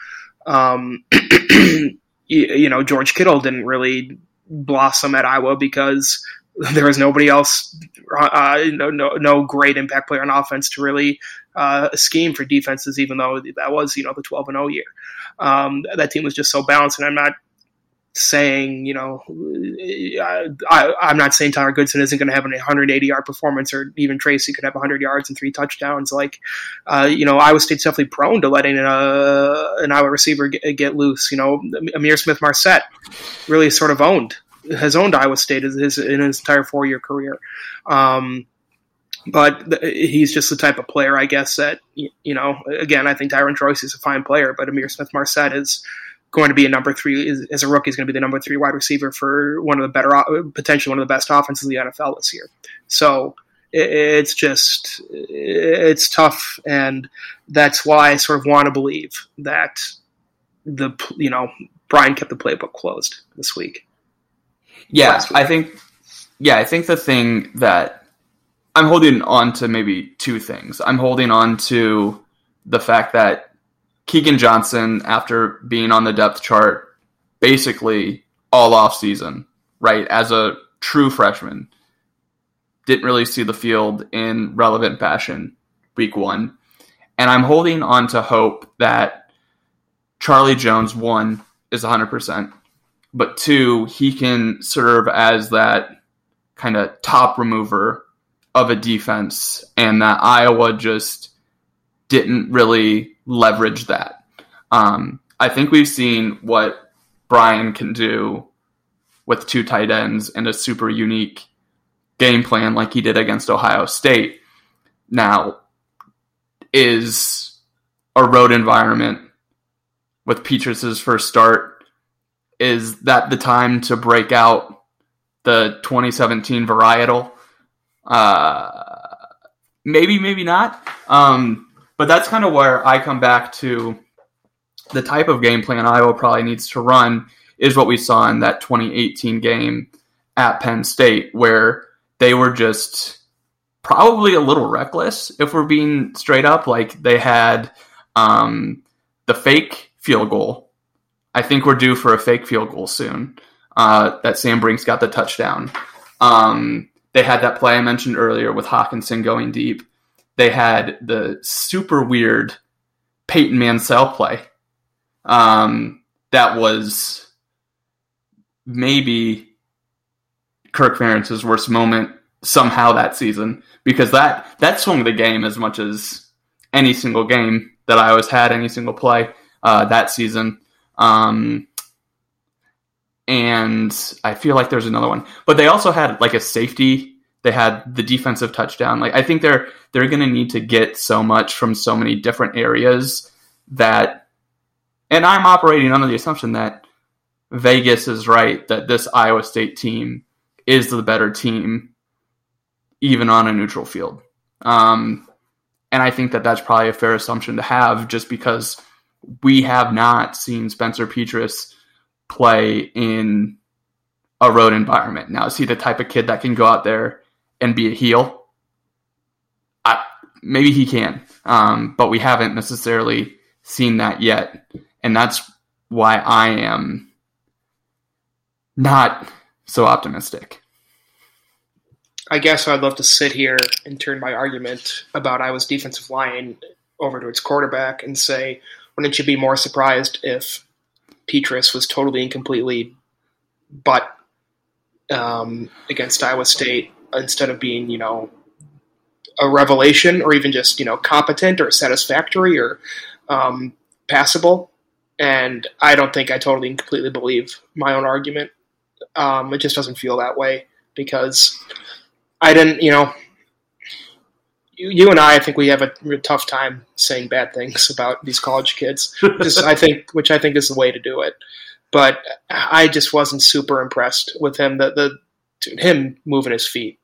um, you, know, George Kittle didn't really blossom at Iowa because there was nobody else, uh, no, no, no great impact player on offense to really uh, scheme for defenses, even though that was, you know, the 12 and 0 year. Um, that team was just so balanced, and I'm not saying, you know, I, am not saying Tyler Goodson isn't going to have a 180 yard performance, or even Tracy could have 100 yards and three touchdowns. Like, uh, you know, Iowa State's definitely prone to letting a, an Iowa receiver get, get loose. You know, Ihmir Smith-Marsette really sort of owned has owned Iowa State in his, in his entire four year career. Um, but he's just the type of player, I guess, that, you know, again, I think Tyron Choice is a fine player, but Ihmir Smith-Marsette is going to be a number three as a rookie. Is going to be the number three wide receiver for one of the better, uh, potentially one of the best offenses in the NFL this year. So it's just it's tough, and that's why I sort of want to believe that the you know Brian kept the playbook closed this week. Yeah, week. I think. Yeah, I think the thing that I'm holding on to maybe two things. I'm holding on to the fact that Keagan Johnson, after being on the depth chart basically all off season, right, as a true freshman, didn't really see the field in relevant fashion week one. And I'm holding on to hope that Charlie Jones, one, is 100%, but two, he can serve as that kind of top remover of a defense, and that Iowa just didn't really leverage that. Um, I think we've seen what Brian can do with two tight ends and a super unique game plan like he did against Ohio State. Now, is a road environment with Petras's first start, is that the time to break out the 2017 varietal? Uh, maybe, maybe not. Um, but that's kind of where I come back to the type of game plan Iowa probably needs to run is what we saw in that 2018 game at Penn State, where they were just probably a little reckless, if we're being straight up. Like they had um, the fake field goal. I think we're due for a fake field goal soon. Uh, that Sam Brincks got the touchdown. Um, they had that play I mentioned earlier with Hockenson going deep they had the super weird Peyton Mansell play. Um, that was maybe Kirk Ferentz's worst moment somehow that season because that that swung the game as much as any single game that I always had, any single play uh, that season. Um, and I feel like there's another one, but they also had like a safety they had the defensive touchdown. Like I think they're they're going to need to get so much from so many different areas that and I'm operating under the assumption that Vegas is right that this Iowa State team is the better team even on a neutral field. Um, and I think that that's probably a fair assumption to have just because we have not seen Spencer Petras play in a road environment. Now, is he the type of kid that can go out there and be a heel. I, maybe he can, um, but we haven't necessarily seen that yet, and that's why I am not so optimistic. I guess I'd love to sit here and turn my argument about Iowa's defensive line over to its quarterback and say, wouldn't you be more surprised if Petras was totally and completely but um, against Iowa State instead of being, you know, a revelation or even just, you know, competent or satisfactory or um, passable. And I don't think I totally and completely believe my own argument. Um, it just doesn't feel that way because I didn't, you know, you, you and I, I think we have a, tough time saying bad things about these college kids. Just, I think, which I think is the way to do it. But I just wasn't super impressed with him. The the him moving his feet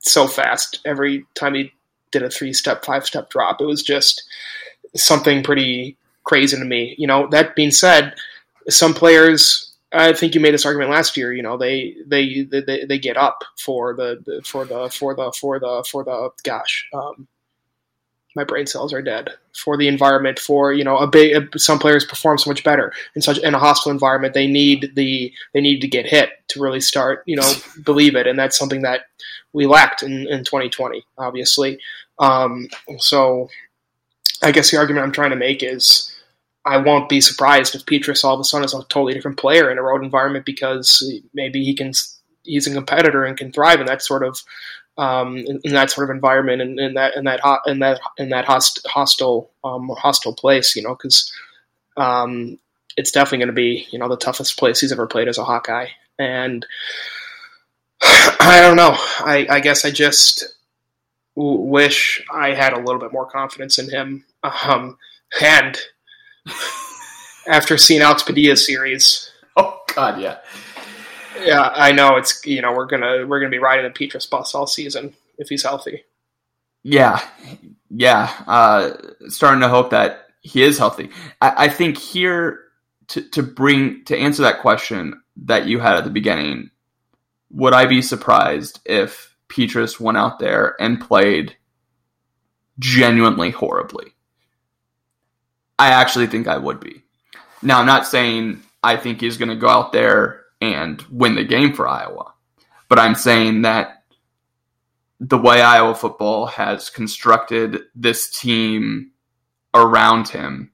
so fast every time he did a three step, five step drop. It was just something pretty crazy to me. You know, that being said, some players I think you made this argument last year. You know, they they they, they get up for the for the for the for the for the gosh. Um, my brain cells are dead for the environment for you know a big some players perform so much better in such in a hostile environment they need the they need to get hit to really start you know believe it. And that's something that we lacked in, in 2020 obviously. Um, so i guess the argument i'm trying to make is I won't be surprised if Petras all of a sudden is a totally different player in a road environment because maybe he can he's a competitor and can thrive in that sort of um, in, in, that sort of environment and in, in, that in that in that in that host, hostile um, hostile place, you know, because um, it's definitely going to be you know the toughest place he's ever played as a Hawkeye, and I don't know. I, I guess I just w- wish I had a little bit more confidence in him, um, and after seeing Alex Padilla's series. Oh God, yeah, yeah. I know it's you know we're gonna we're gonna be riding the Petras bus all season if he's healthy. Yeah, yeah. Uh, starting to hope that he is healthy. I, I think here to to bring to answer that question that you had at the beginning, would I be surprised if Petras went out there and played genuinely horribly? I actually think I would be. Now, I'm not saying I think he's going to go out there and win the game for Iowa, but I'm saying that the way Iowa football has constructed this team around him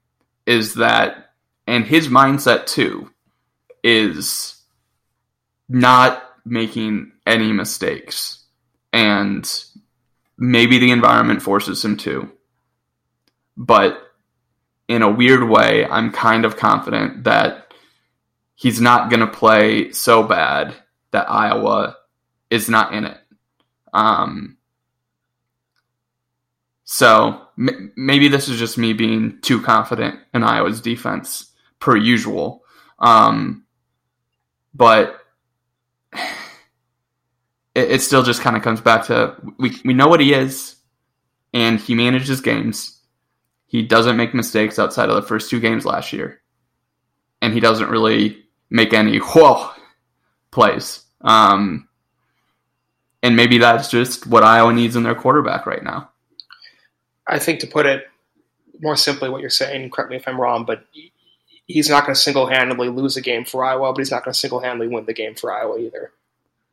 is that, and his mindset too, is not making any mistakes. And maybe the environment forces him to. But in a weird way, I'm kind of confident that he's not going to play so bad that Iowa is not in it. Um, so m- maybe this is just me being too confident in Iowa's defense per usual. Um, but it, it still just kind of comes back to we, we know what he is and he manages games he doesn't make mistakes outside of the first two games last year. And he doesn't really make any whoa plays. Um, and maybe that's just what Iowa needs in their quarterback right now. I think to put it more simply, what you're saying, correct me if I'm wrong, but he's not going to single handedly lose a game for Iowa, but he's not going to single handedly win the game for Iowa either.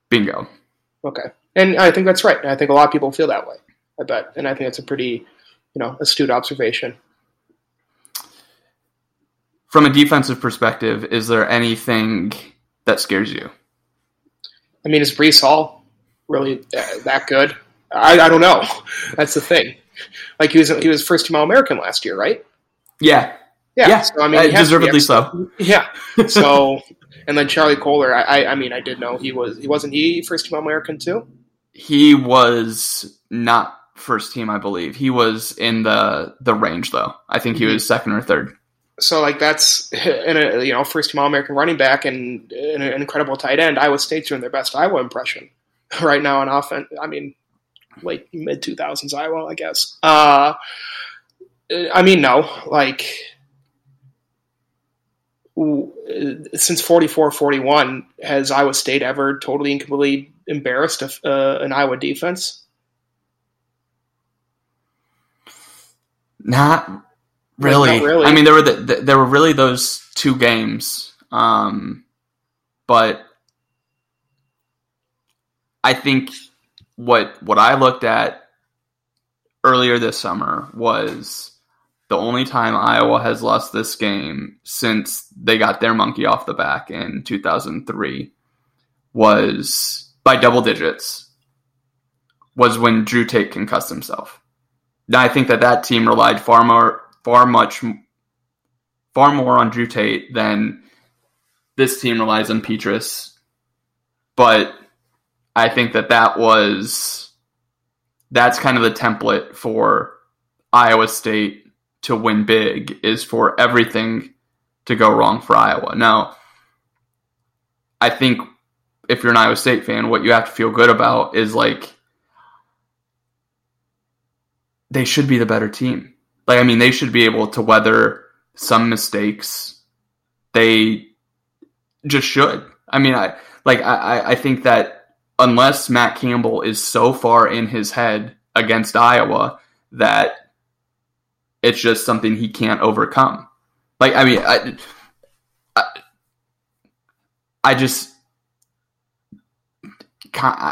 Bingo. Okay. And I think that's right. I think a lot of people feel that way, I bet. And I think that's a pretty you know astute observation. From a defensive perspective, is there anything that scares you? I mean, is Breece Hall really uh, that good? I, I don't know. That's the thing. Like he was he was first team All American last year, right? Yeah. Yeah. yeah. So I mean, uh, deservedly so. Yeah. So and then Charlie Kolar, I, I I mean, I did know he was he wasn't he first team All American too. He was not first team, I believe. He was in the the range though. I think he mm-hmm. was second or third. So like that's in a you know first team All American running back and an incredible tight end. Iowa State's doing their best Iowa impression right now on offense. I mean, late mid two thousands Iowa, I guess. Uh, I mean, no, like since 44-41, has Iowa State ever totally and completely embarrassed a, uh, an Iowa defense? Not really. Really. I mean, there were the, the, there were really those two games, um, but I think what what I looked at earlier this summer was the only time Iowa has lost this game since they got their monkey off the back in 2003 was by double digits was when Drew Tate concussed himself. Now I think that that team relied far more, far much, far more on Drew Tate than this team relies on Petras. But I think that that was that's kind of the template for Iowa State to win big is for everything to go wrong for Iowa. Now, I think if you're an Iowa State fan, what you have to feel good about is like they should be the better team. Like, I mean, they should be able to weather some mistakes. They just should. I mean, I like I, I think that unless Matt Campbell is so far in his head against Iowa that it's just something he can't overcome. Like I mean, I, I, I just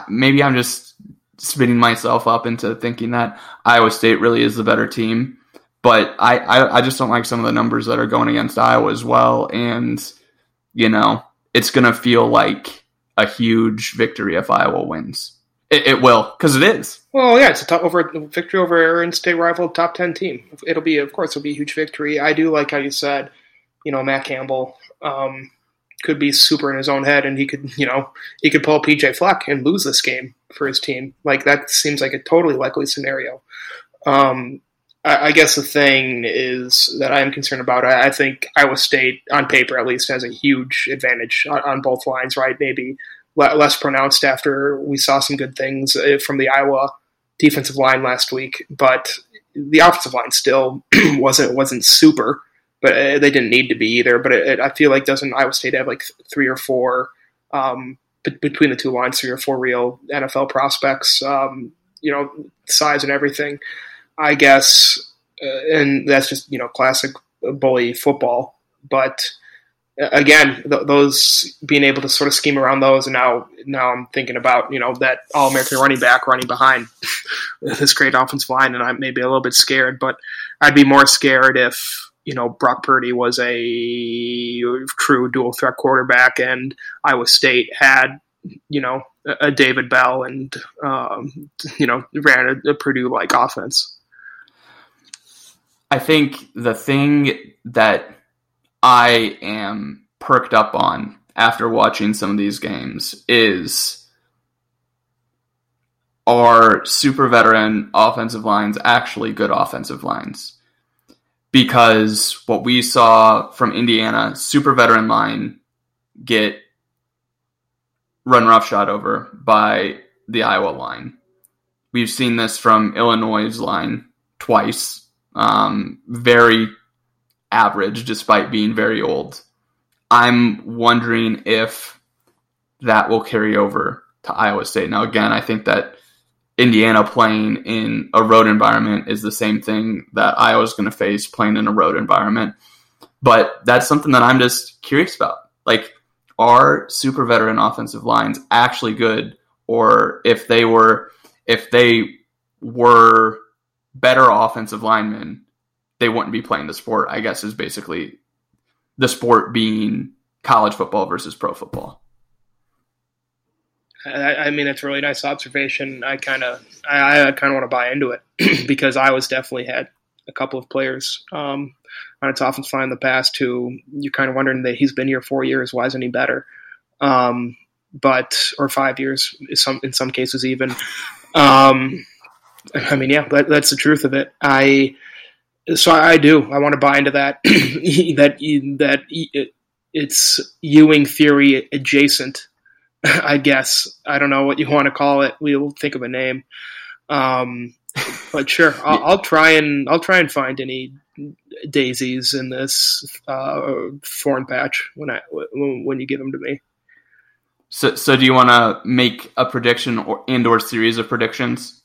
maybe I'm just spinning myself up into thinking that Iowa State really is the better team. But I, I, I just don't like some of the numbers that are going against Iowa as well. And, you know, it's going to feel like a huge victory if Iowa wins. It, it will, because it is. Well, yeah, it's a top over victory over an state rival top ten team. It'll be, of course, it'll be a huge victory. I do like how you said, you know, Matt Campbell um, could be super in his own head, and he could, you know, he could pull PJ Fleck and lose this game for his team. Like that seems like a totally likely scenario. Um, I, guess the thing is that I am concerned about. I, think Iowa State, on paper at least, has a huge advantage on, on both lines. Right? Maybe less pronounced after we saw some good things uh, from the Iowa defensive line last week, but the offensive line still wasn't wasn't super but uh, they didn't need to be either. But it, it, I feel like doesn't Iowa State have like three or four um, between the two lines, three or four real NFL prospects, um, you know, size and everything. I guess, uh, and that's just you know classic bully football. But uh, again, th- those being able to sort of scheme around those, and now now I'm thinking about you know that All American running back running behind this great offensive line, and I'm maybe a little bit scared. But I'd be more scared if you know Brock Purdy was a true dual threat quarterback, and Iowa State had you know a David Bell and um, you know ran a, a Purdue like offense. I think the thing that I am perked up on after watching some of these games is are super veteran offensive lines actually good offensive lines? because what we saw from Indiana, super veteran line, get run roughshod over by the Iowa line. We've seen this from Illinois' line twice. Um, very average, despite being very old. I'm wondering if that will carry over to Iowa State. Now, again, I think that Indiana playing in a road environment is the same thing that Iowa's going to face playing in a road environment. But that's something that I'm just curious about. Like, are super veteran offensive lines actually good? Or if they were, if they were better offensive linemen, they wouldn't be playing the sport, I guess, is basically the sport being college football versus pro football. I, I mean, it's a really nice observation. I kind of, I, I kind of want to buy into it because I was definitely had a couple of players um, on its offense fine in the past who you're kind of wondering that he's been here four years. Why isn't he better? Um, but or five years, some in some cases even. Um, I mean, yeah, that, that's the truth of it. I so I do. I want to buy into that. that that it's Ewing theory adjacent I guess I don't know what you want to call it. We'll think of a name. Um, but sure, I'll, I'll, try and I'll try and find any daisies in this uh, thorn patch when I when you give them to me. So, so do you want to make a prediction or and or series of predictions?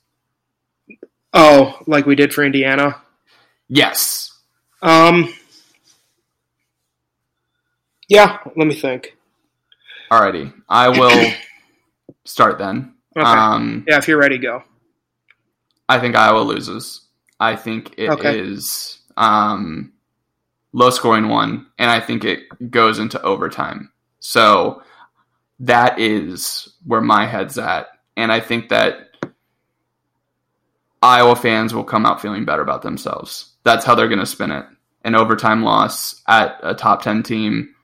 Oh, like we did for Indiana. Yes. Um. Yeah. Let me think. Alrighty, I will start then. Okay. Um, yeah, if you're ready, go. I think Iowa loses. I think it okay. is um, low scoring one, and I think it goes into overtime. So that is where my head's at, and I think that Iowa fans will come out feeling better about themselves. That's how they're going to spin it. An overtime loss at a top ten team,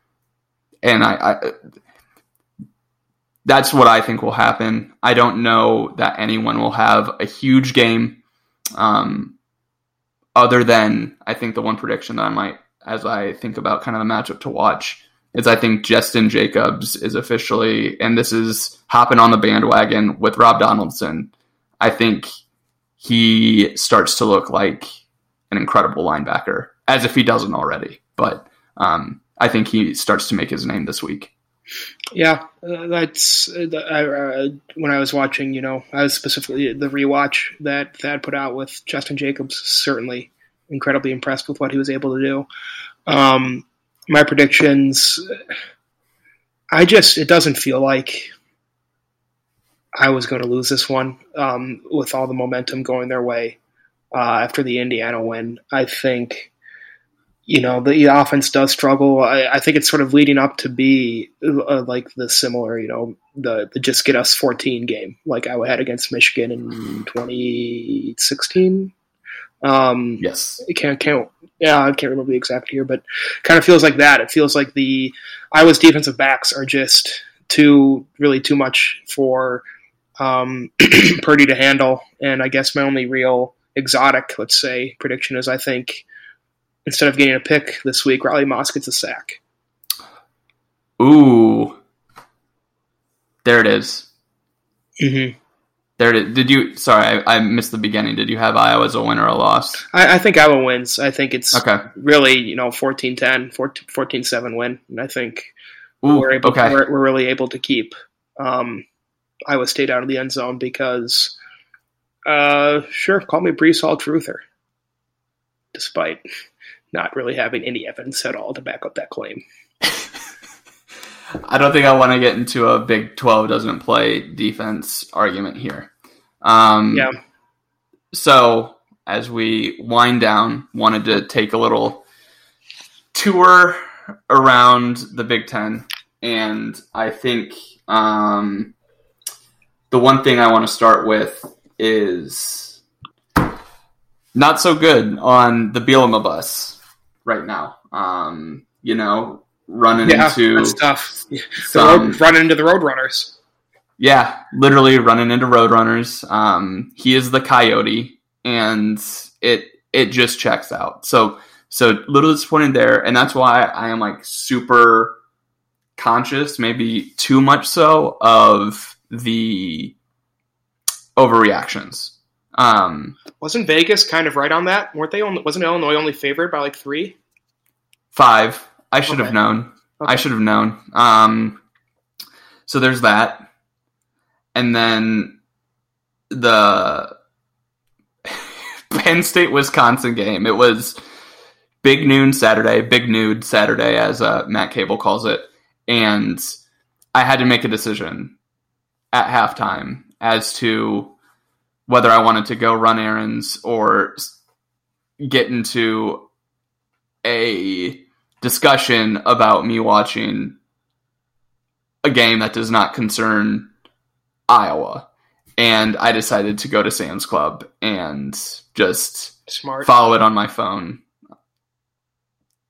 and I, I that's what I think will happen. I don't know that anyone will have a huge game. Um, other than I think the one prediction that I might, as I think about kind of the matchup to watch, is I think Jestin Jacobs is officially, and this is hopping on the bandwagon with Rob Donaldson. I think he starts to look like an incredible linebacker, as if he doesn't already. But um, I think he starts to make his name this week. Yeah, uh, that's uh, I, uh, when I was watching. You know, I was specifically the rewatch that Thad put out with Jestin Jacobs. Certainly, incredibly impressed with what he was able to do. Um, my predictions. I just it doesn't feel like I was going to lose this one um, with all the momentum going their way uh, after the Indiana win. I think you know the offense does struggle. I, I think it's sort of leading up to be uh, like the similar, you know, the the just get us 14 game like I had against Michigan in 2016. Um, Yes. I can't can't yeah I can't remember the exact year, but kind of feels like that. It feels like the Iowa's defensive backs are just too really too much for um, Purdy to handle. And I guess my only real exotic, let's say, prediction is I think instead of getting a pick this week, Riley Moss gets a sack. Ooh. There it is. Mm-hmm. There it is. Did you? Sorry, I, I missed the beginning. Did you have Iowa as a win or a loss? I, I think Iowa wins. I think it's Okay. really you know 14-10, 14-7 win, and I think Ooh, we're able okay. we're, we're really able to keep um, Iowa State out of the end zone because uh, sure, call me Breece Hall truther, despite not really having any evidence at all to back up that claim. I don't think I want to get into a Big 12 doesn't play defense argument here. Um, Yeah. So, as we wind down, wanted to take a little tour around the Big Ten. And I think um, the one thing I want to start with is not so good on the Bielema bus right now. Um, you know, running Yeah, into stuff. some- road, running into the Roadrunners. yeah, literally running into Roadrunners. Um, he is the coyote, and it it just checks out. So so little disappointed there, and that's why I am like super conscious, maybe too much so, of the overreactions. Um, Wasn't Vegas kind of right on that? weren't they? Only, wasn't Illinois only favored by like three? five. I should have known. Okay. I should have known. Um, so there's that, and then the Penn State Wisconsin game. It was big noon Saturday, big nude Saturday, as uh, Matt Cable calls it, and I had to make a decision at halftime as to whether I wanted to go run errands or get into a discussion about me watching a game that does not concern Iowa. And I decided to go to Sam's Club and just Smart. follow it on my phone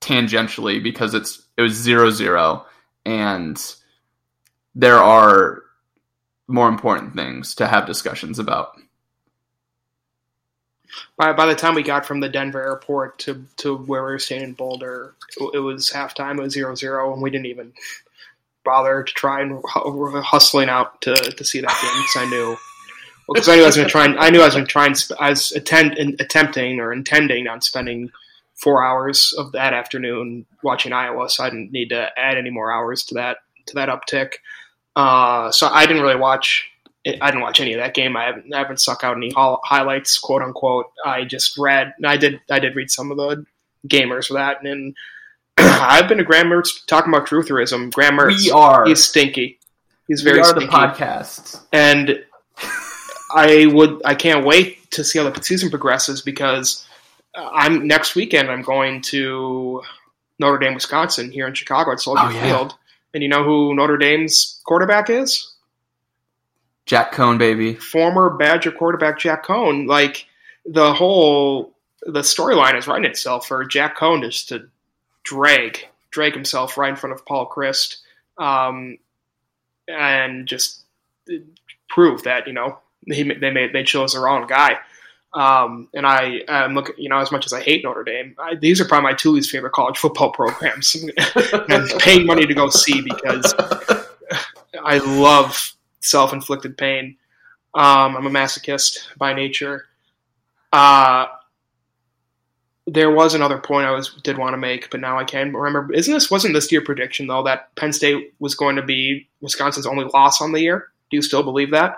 tangentially because it's it was zero zero and there are more important things to have discussions about. By, by the time we got from the Denver airport to, to where we were staying in Boulder, it, it was halftime. It was 0 0, and we didn't even bother to try and hu- hustling out to, to see that game because I knew. Because I knew I was going to try and I knew I was going to try and sp- I was attend, in, attempting or intending on spending four hours of that afternoon watching Iowa, so I didn't need to add any more hours to that to that uptick. Uh, so I didn't really watch. I didn't watch any of that game. I haven't, I haven't suck out any highlights, quote unquote. I just read. I did. I did read some of the gamers for that, and then I've been to Graham Mertz talking about trutherism. Graham Mertz, We are he's stinky. He's very. we are the stinky, podcast. and I would. I can't wait to see how the season progresses because I'm next weekend. I'm going to Notre Dame, Wisconsin, here in Chicago at Soldier Oh, yeah. Field, and you know who Notre Dame's quarterback is? Jack Coan, baby. former Badger quarterback Jack Coan, like the whole the storyline is writing itself for Jack Coan just to drag drag himself right in front of Paul Chryst, um, and just prove that you know he, they made they chose the wrong guy. Um, and I am look, you know, as much as I hate Notre Dame, I, these are probably my two least favorite college football programs. I'm paying money to go see because I love self-inflicted pain. Um, I'm a masochist by nature. Uh, there was another point I was did want to make, but now I can't remember. Isn't this wasn't this your prediction though that Penn State was going to be Wisconsin's only loss on the year? Do you still believe that?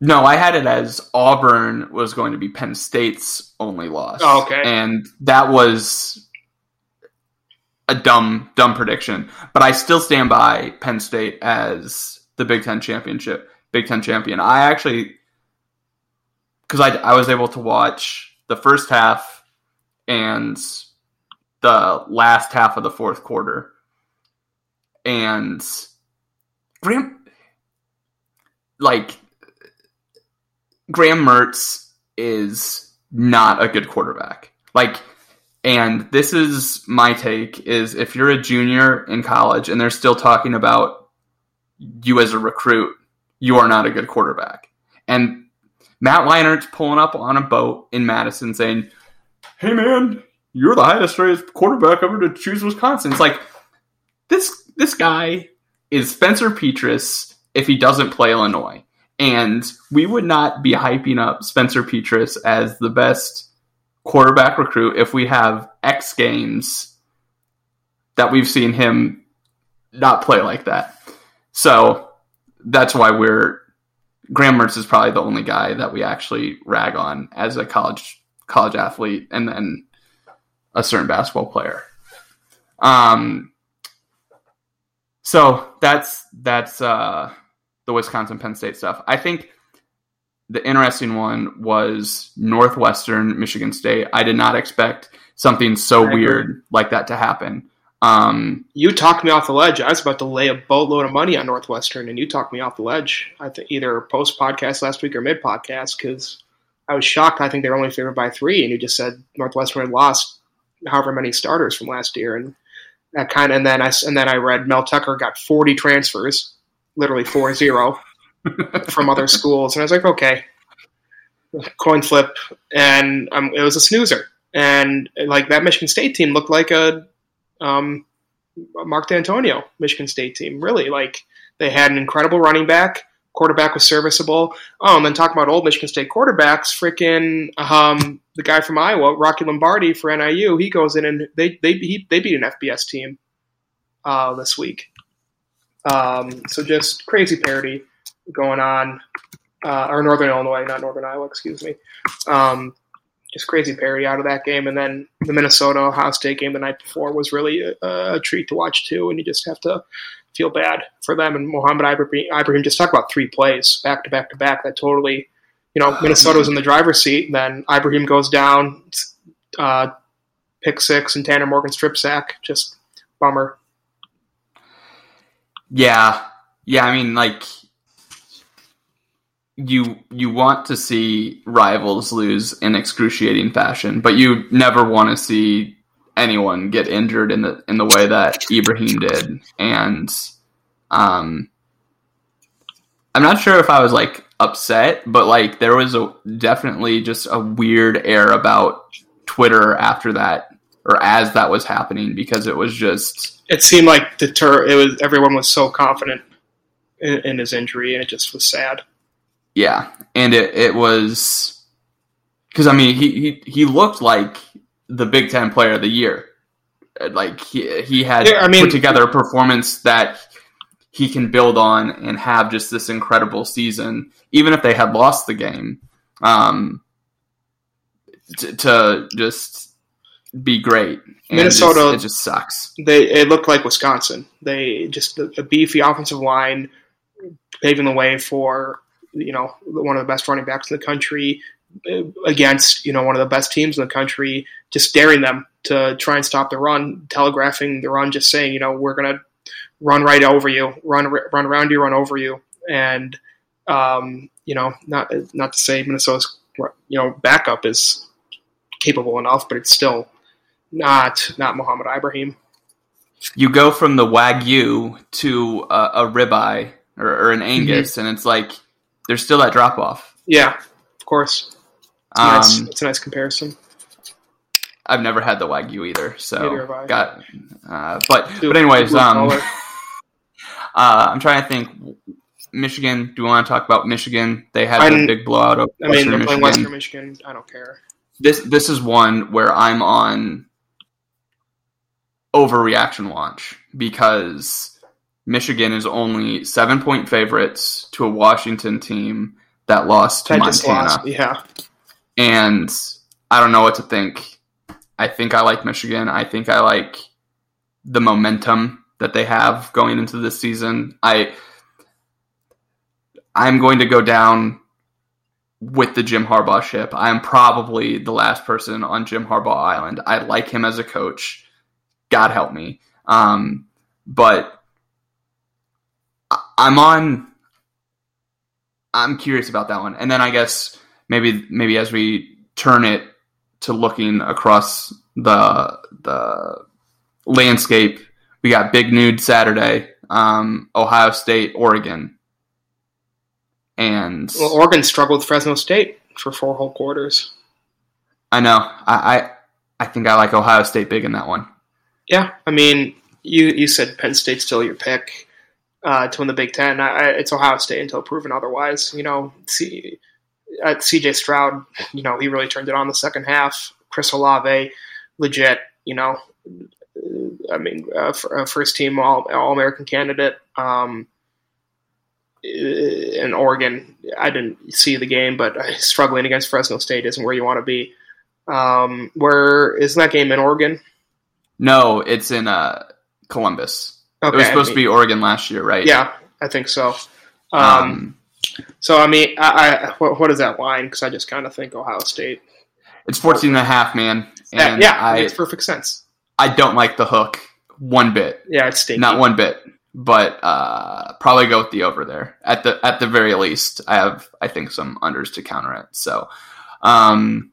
No, I had it as Auburn was going to be Penn State's only loss. Oh, okay. And that was a dumb, dumb prediction. But I still stand by Penn State as the Big Ten championship, Big Ten champion. I actually, because I, I was able to watch the first half and the last half of the fourth quarter. And Graham, like, Graham Mertz is not a good quarterback. Like, and this is my take: is if you're a junior in college and they're still talking about you as a recruit, you are not a good quarterback. And Matt Leinart's pulling up on a boat in Madison saying, "Hey man, you're the highest rated quarterback ever to choose Wisconsin." It's like this this guy is Spencer Petras if he doesn't play Illinois. And we would not be hyping up Spencer Petras as the best quarterback recruit if we have X games that we've seen him not play like that. So that's why we're Graham Mertz is probably the only guy that we actually rag on as a college college athlete and then a certain basketball player. Um so that's that's uh the Wisconsin Penn State stuff. I think the interesting one was Northwestern Michigan State. I did not expect something so weird like that to happen. Um, you talked me off the ledge. I was about to lay a boatload of money on Northwestern, and you talked me off the ledge. I think either post podcast last week or mid podcast because I was shocked. I think they were only favored by three, and you just said Northwestern had lost however many starters from last year, and that kind. Of, and then I and then I read Mel Tucker got forty transfers literally 4 0 from other schools. And I was like, okay, coin flip. And um, it was a snoozer. And like that Michigan State team looked like a um, Mark Dantonio Michigan State team. Really, like they had an incredible running back. Quarterback was serviceable. Oh, and then talking about old Michigan State quarterbacks, freaking um, the guy from Iowa, Rocky Lombardi for NIU, he goes in and they they he, they beat an FBS team uh, this week. Um, so just crazy parody going on, uh, or Northern Illinois, not Northern Iowa, excuse me. Um, just crazy parody out of that game, and then the Minnesota Ohio State game the night before was really a, a treat to watch too. And you just have to feel bad for them. And Ibrahim, Ibrahim just talked about three plays back to back to back that totally, you know, Minnesota was in the driver's seat. Then Ibrahim goes down, uh, pick six, and Tanner Morgan strip sack. Just bummer. Yeah, yeah. I mean, like you you want to see rivals lose in excruciating fashion, but you never want to see anyone get injured in the in the way that Ibrahim did. And um, I'm not sure if I was like upset, but like there was a definitely just a weird air about Twitter after that or as that was happening because it was just it seemed like the tur- it was everyone was so confident in, in, his injury, and it just was sad. Yeah, and it it was because I mean he, he he looked like the Big Ten Player of the Year. Like he he had yeah, I mean, put together a performance that he can build on and have just this incredible season, even if they had lost the game. Um, to, to just be great. Minnesota, it just, it just, sucks. They it looked like Wisconsin. They just a beefy offensive line, paving the way for you know one of the best running backs in the country uh, against you know one of the best teams in the country, just daring them to try and stop the run, telegraphing the run, just saying you know we're gonna run right over you, run run around you, run over you, and um, you know not not to say Minnesota's you know backup is capable enough, but it's still not not Mohamed Ibrahim. You go from the wagyu to a, a ribeye or, or, an Angus, mm-hmm. and it's like there's still that drop off. Yeah, of course. It's, um, nice. it's a nice comparison. I've never had the wagyu either, so got. Uh, but but anyways, um, uh, I'm trying to think. Michigan. Do we want to talk about Michigan? They had a big blowout I mean, Western they're playing Michigan. Western Michigan. I don't care. this this is one where I'm on overreaction watch because Michigan is only seven point favorites to a Washington team that lost to That Montana, lost. Yeah. and I don't know what to think. I think I like Michigan. I think I like the momentum that they have going into this season. I I'm going to go down with the Jim Harbaugh ship. I am probably the last person on Jim Harbaugh Island. I like him as a coach. God help me. Um, but I'm on. I'm curious about that one, and then I guess maybe maybe as we turn it to looking across the the landscape, we got Big Noon Saturday, um, Ohio State, Oregon, and Well, Oregon struggled with Fresno State for four whole quarters. I know I, I I think I like Ohio State big in that one. Yeah, I mean, you you said Penn State's still your pick uh, to win the Big Ten. I, I- it's Ohio State until proven otherwise. You know, C, at CJ Stroud, you know, he really turned it on the second half. Chris Olave, legit. You know, uh, I mean, uh, uh, first team All All American candidate. Um, in Oregon, I didn't see the game, but struggling against Fresno State isn't where you want to be. Um, where isn't that game in Oregon? No, it's in uh, Columbus. Okay, it was I supposed to be Oregon last year, right? Yeah, I think so. Um, Um, so I mean, I, I what, what is that line? Because I just kind of think Ohio State. it's 14 and a half, man. Yeah, And yeah, I, makes perfect sense. I don't like the hook one bit. Yeah, it's stinky. Not one bit. But uh, probably go with the over there. At the at the very least, I have I think some unders to counter it. So um,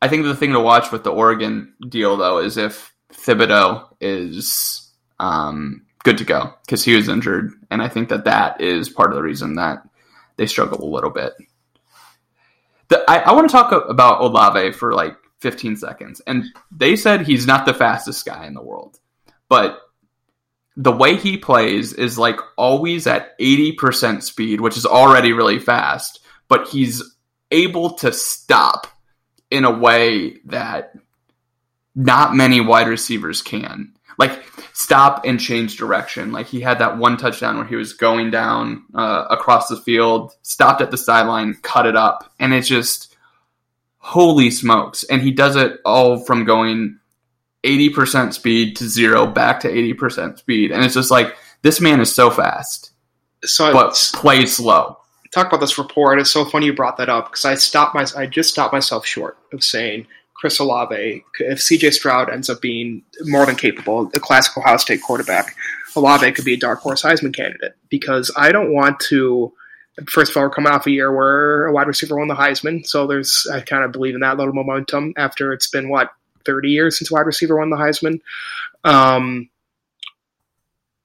I think the thing to watch with the Oregon deal though is if Thibodeaux is um, good to go because he was injured, and I think that that is part of the reason that they struggle a little bit. The, I, I want to talk about Olave for like 15 seconds, and they said he's not the fastest guy in the world, but the way he plays is like always at 80% speed, which is already really fast, but he's able to stop in a way that not many wide receivers can. Like stop and change direction. Like he had that one touchdown where he was going down uh, across the field, stopped at the sideline, cut it up, and it's just holy smokes! And he does it all from going 80% speed to zero back to 80% speed, and it's just like this man is so fast, so but plays slow. Talk about this report. It's so funny you brought that up because I stopped my I just stopped myself short of saying Chris Olave. If CJ Stroud ends up being more than capable, a classic Ohio State quarterback, Olave could be a dark horse Heisman candidate because I don't want to. First of all, we're coming off a year where a wide receiver won the Heisman, so there's I kind of believe in that little momentum after it's been what 30 years since wide receiver won the Heisman. Um,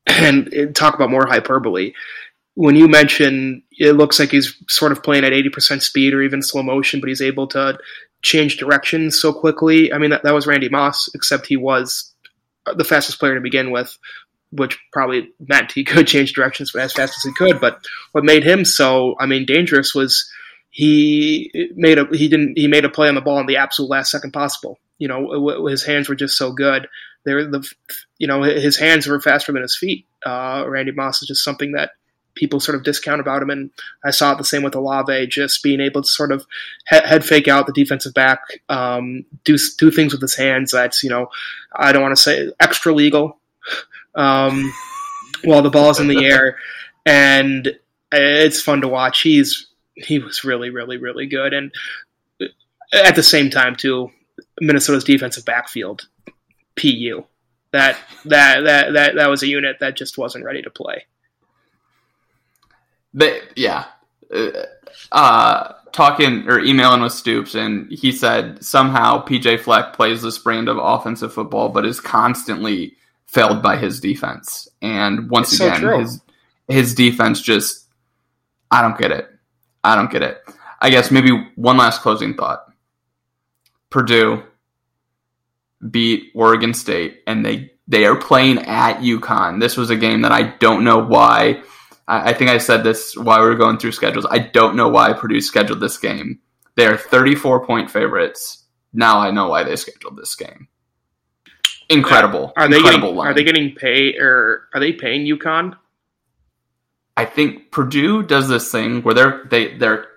and, and talk about more hyperbole when you mention it looks like he's sort of playing at 80% speed or even slow motion, but he's able to change directions so quickly. I mean, that, that was Randy Moss, except he was the fastest player to begin with, which probably meant he could change directions as fast as he could. But what made him so, I mean, dangerous was he made a he didn't he made a play on the ball in the absolute last second possible. You know, his hands were just so good. They're the you know his hands were faster than his feet. Uh, Randy Moss is just something that people sort of discount about him. And I saw it the same with Olave, just being able to sort of head, fake out the defensive back, um, do do things with his hands. That's you know, I don't want to say extra legal, um, while the ball's in the air, and it's fun to watch. He's he was really really really good, and at the same time too, Minnesota's defensive backfield, pu. That, that that that that was a unit that just wasn't ready to play. They, yeah. Uh, uh, talking or emailing with Stoops, and he said somehow PJ Fleck plays this brand of offensive football, but is constantly failed by his defense. And once It's so again, true. his his defense just I don't get it. I don't get it. I guess maybe one last closing thought. Purdue beat Oregon State, and they they are playing at UConn. This was a game that I don't know why. I, I think I said this while we were going through schedules. I don't know why Purdue scheduled this game They are 34 point favorites. Now I know why they scheduled this game. Incredible. Are they Incredible getting line. are they getting paid or are they paying UConn? I think Purdue does this thing where they're they they're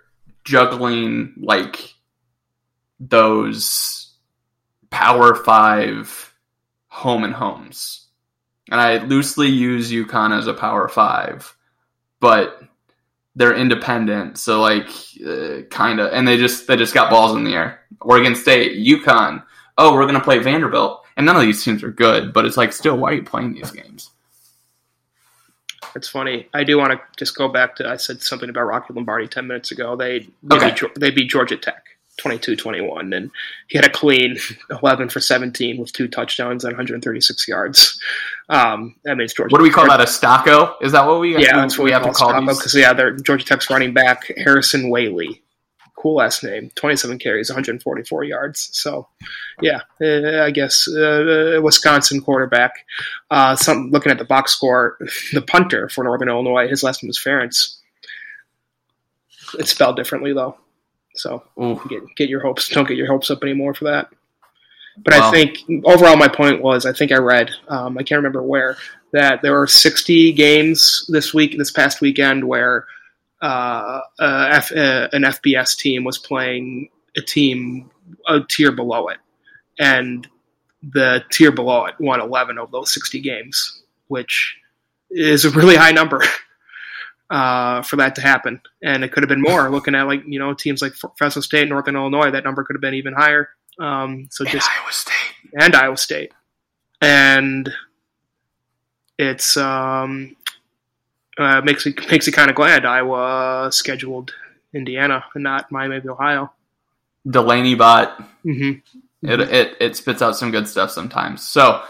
juggling like those power five home and homes. And I loosely use UConn as a power five, but they're independent, so like uh, kind of, and they just they just got balls in the air. Oregon State, UConn. Oh, we're gonna play Vanderbilt, and none of these teams are good, but it's like still, why are you playing these games? It's funny. I do want to just go back to I said something about Rocky Lombardi ten minutes ago. They they, Okay. beat, they beat Georgia Tech 22-21, and he had a clean eleven for seventeen with two touchdowns and 136 yards. Um, I mean, it's Georgia. What do we call that? A stocko? Is that what we? Yeah, that's what we, have to call these? because yeah, they're Georgia Tech's running back Harrison Waylee. Cool last name. 27 carries, 144 yards. So, yeah, uh, I guess uh, Wisconsin quarterback. Uh, some looking at the box score, the punter for Northern Illinois, his last name is Ferentz. It's spelled differently though, so get get your hopes. Don't get your hopes up anymore for that. But Wow. I think overall, my point was I think I read um, I can't remember where that there were 60 games this week this past weekend where uh, uh, F, uh, an FBS team was playing a team a tier below it, and the tier below it won 11 of those 60 games, which is a really high number. Uh, for that to happen, and it could have been more. Looking at like you know teams like Fresno State, Northern Illinois, that number could have been even higher. Um, so just Iowa State. and Iowa State, and it's um, uh, makes me makes me kind of glad Iowa scheduled Indiana and not Miami of Ohio. Delaney bot. hmm It, it it spits out some good stuff sometimes. So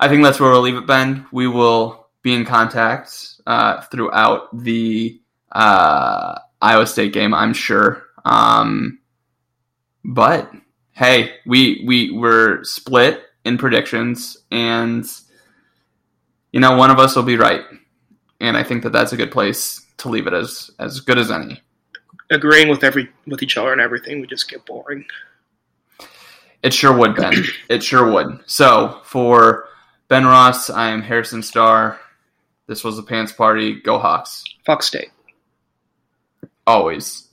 I think that's where we'll leave it, Ben. We will be in contact uh, throughout the uh, Iowa State game, I'm sure. Um, but hey, we we were split in predictions, and you know one of us will be right, and I think that that's a good place to leave it as as good as any. Agreeing with every with each other and everything would just get boring. It sure would, Ben. it sure would. So for Ben Ross, I am Harrison Starr. This was the Pants Party. Go Hawks. Fuck State. Always.